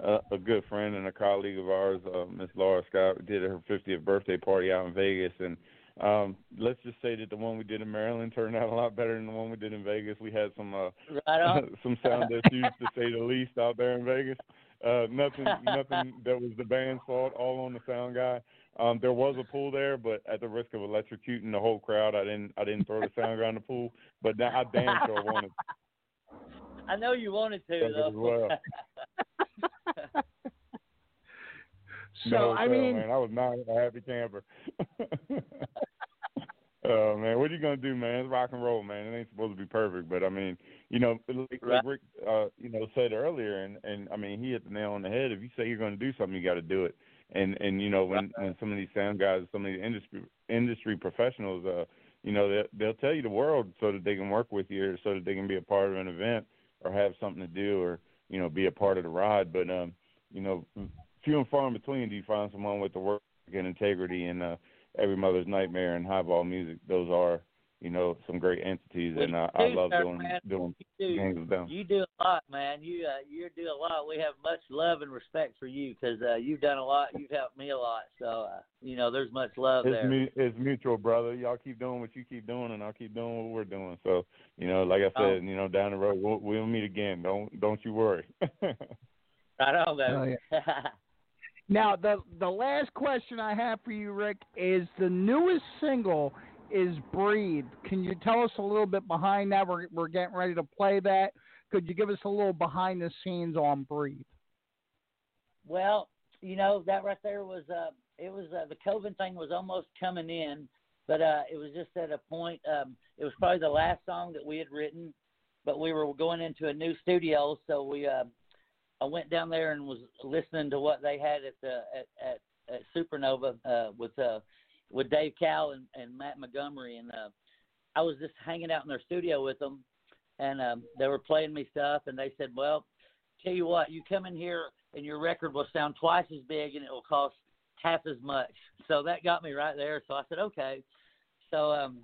a, a good friend and a colleague of ours, uh, Miss Laura Scott. Did her 50th birthday party out in Vegas, and um let's just say that the one we did in Maryland turned out a lot better than the one we did in Vegas. We had some uh Right some sound issues to say the least out there in Vegas. Uh nothing nothing that was the band's fault, all on the sound guy. Um there was a pool there, but at the risk of electrocuting the whole crowd, I didn't I didn't throw the sound around the pool. But now I damn sure wanted I know you wanted to though. well. So no, I mean, man, I was not a happy camper. Oh man, what are you gonna do, man? It's rock and roll, man. It ain't supposed to be perfect, but I mean, you know, like, like Rick, uh, you know, said earlier, and and I mean, he hit the nail on the head. If you say you're gonna do something, you got to do it. And and you know when when some of these sound guys, some of the industry industry professionals, uh, you know they they'll tell you the world so that they can work with you, or so that they can be a part of an event or have something to do, or you know be a part of the ride. But um, you know, few and far in between do you find someone with the work and integrity and uh, every mother's nightmare and highball music. Those are you know some great entities, and uh, I love sir, doing man. doing You do, games with them. you do a lot, man. You uh, you do a lot. We have much love and respect for you because uh, you've done a lot. You've helped me a lot. So uh, you know, there's much love It's, there. mu- it's mutual, brother. Y'all keep doing what you keep doing, and I'll keep doing what we're doing. So, you know, like I said, you know, down the road we'll, we'll meet again. Don't don't you worry. Right on, man. Oh, Now, the the last question I have for you, Rick, is the newest single is "Breathe." Can you tell us a little bit behind that? We're we're getting ready to play that. Could you give us a little behind the scenes on "Breathe"? Well, you know that right there was uh it was uh, the COVID thing was almost coming in, but uh it was just at a point um it was probably the last song that we had written, but we were going into a new studio, so we uh I went down there and was listening to what they had at the at at, at Supernova uh with uh with Dave Cal and, and Matt Montgomery and uh I was just hanging out in their studio with them and um they were playing me stuff and they said, Well, tell you what, you come in here and your record will sound twice as big and it will cost half as much. So that got me right there. So I said, okay. So um,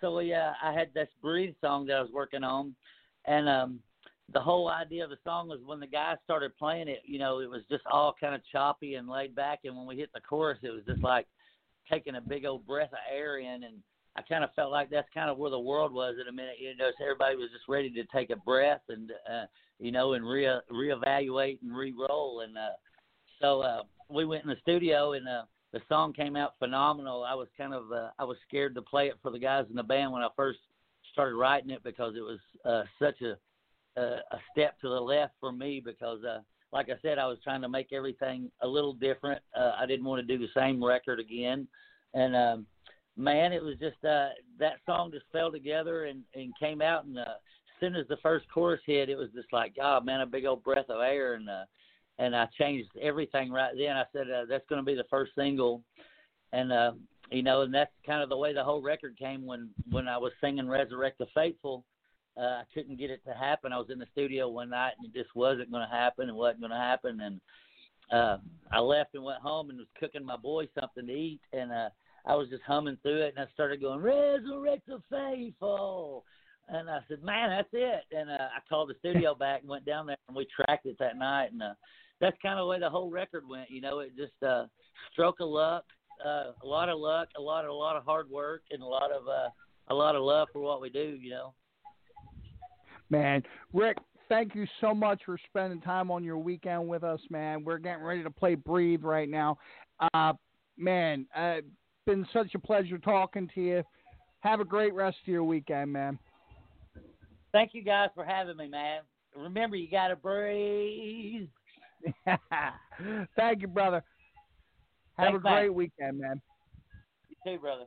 so we uh, I had this breathe song that I was working on, and um, the whole idea of the song was when the guys started playing it, you know, it was just all kind of choppy and laid back, and when we hit the chorus, it was just like taking a big old breath of air in and. I kind of felt like that's kind of where the world was in a minute. You know, everybody was just ready to take a breath and, uh, you know, and re reevaluate and re-roll. And uh, so uh, we went in the studio, and uh, the song came out phenomenal. I was kind of uh, I was scared to play it for the guys in the band when I first started writing it because it was uh, such a uh, a step to the left for me because uh, like I said, I was trying to make everything a little different. Uh, I didn't want to do the same record again, and um, man, it was just uh, that song just fell together and and came out. And uh, as soon as the first chorus hit, it was just like, God, man, a big old breath of air. And uh, and I changed everything right then. I said uh, that's going to be the first single, and uh, you know, and that's kind of the way the whole record came when when I was singing "Resurrect the Faithful." Uh, I couldn't get it to happen. I was in the studio one night and it just wasn't going to happen. It wasn't going to happen, and uh, I left and went home and was cooking my boy something to eat, and uh, I was just humming through it, and I started going "Resurrect the Faithful," and I said, "Man, that's it." And uh, I called the studio back and went down there, and we tracked it that night, and uh, that's kind of the way the whole record went. You know, it just uh, stroke of luck, uh, a lot of luck, a lot of a lot of hard work, and a lot of uh, a lot of love for what we do. You know. Man, Rick, thank you so much for spending time on your weekend with us, man. We're getting ready to play Breathe right now. Uh, man, uh, been such a pleasure talking to you. Have a great rest of your weekend, man. Thank you guys for having me, man. Remember, you got to breathe. Thank you, brother. Have Thanks, a great man. weekend, man. You too, brother.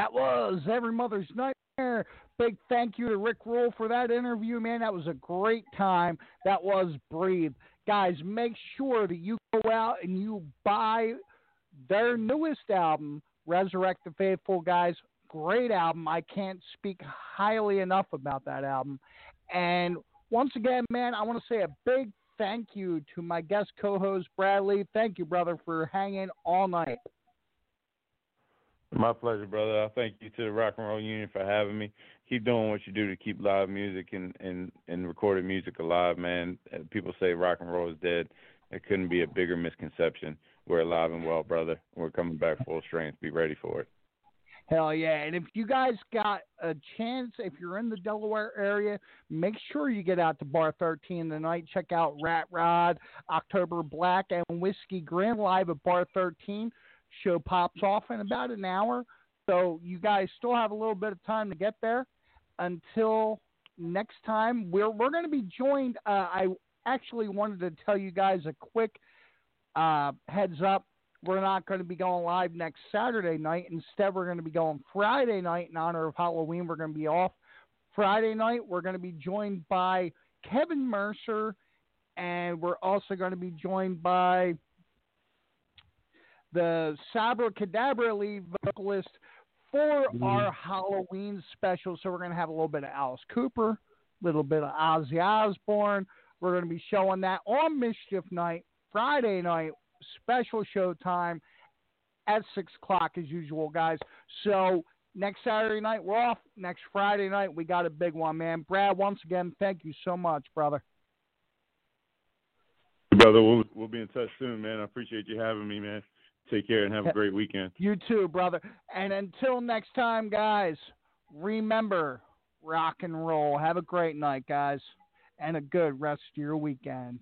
That was Every Mother's Nightmare. Big thank you to Rick Ruel for that interview, man. That was a great time. That was Breathe. Guys, make sure that you go out and you buy their newest album, Resurrect the Faithful, guys. Great album. I can't speak highly enough about that album. And once again, man, I want to say a big thank you to my guest co host, Brad Lee. Thank you, brother, for hanging all night. My pleasure, brother. I thank you to the Rock and Roll Union for having me. Keep doing what you do to keep live music and and and recorded music alive, man. Uh, people say rock and roll is dead. It couldn't be a bigger misconception. We're alive and well, brother. We're coming back full strength. Be ready for it. Hell yeah. And if you guys got a chance, if you're in the Delaware area, make sure you get out to Bar 13 tonight. Check out Rat Rod, October Black, and Whiskey Grin live at Bar 13. Show pops off in about an hour. So you guys still have a little bit of time to get there. Until next time, we're, we're going to be joined. Uh, I actually wanted to tell you guys a quick uh, heads up we're not going to be going live next Saturday night. Instead, we're going to be going Friday night in honor of Halloween. We're going to be off Friday night. We're going to be joined by Kevin Mercer, and we're also going to be joined by the Sabbra Cadabra lead vocalist for mm-hmm. our Halloween special. So we're going to have a little bit of Alice Cooper, a little bit of Ozzy Osbourne. We're going to be showing that on Mischief Night, Friday night special show time at six o'clock as usual, guys. So next Saturday night we're off. Next Friday night we got a big one, man. Brad, once again, thank you so much, brother. Brother, we'll we'll be in touch soon, man. I appreciate you having me, man. Take care and have a great weekend. You too, brother. And until next time, guys, remember rock and roll. Have a great night, guys, and a good rest of your weekend.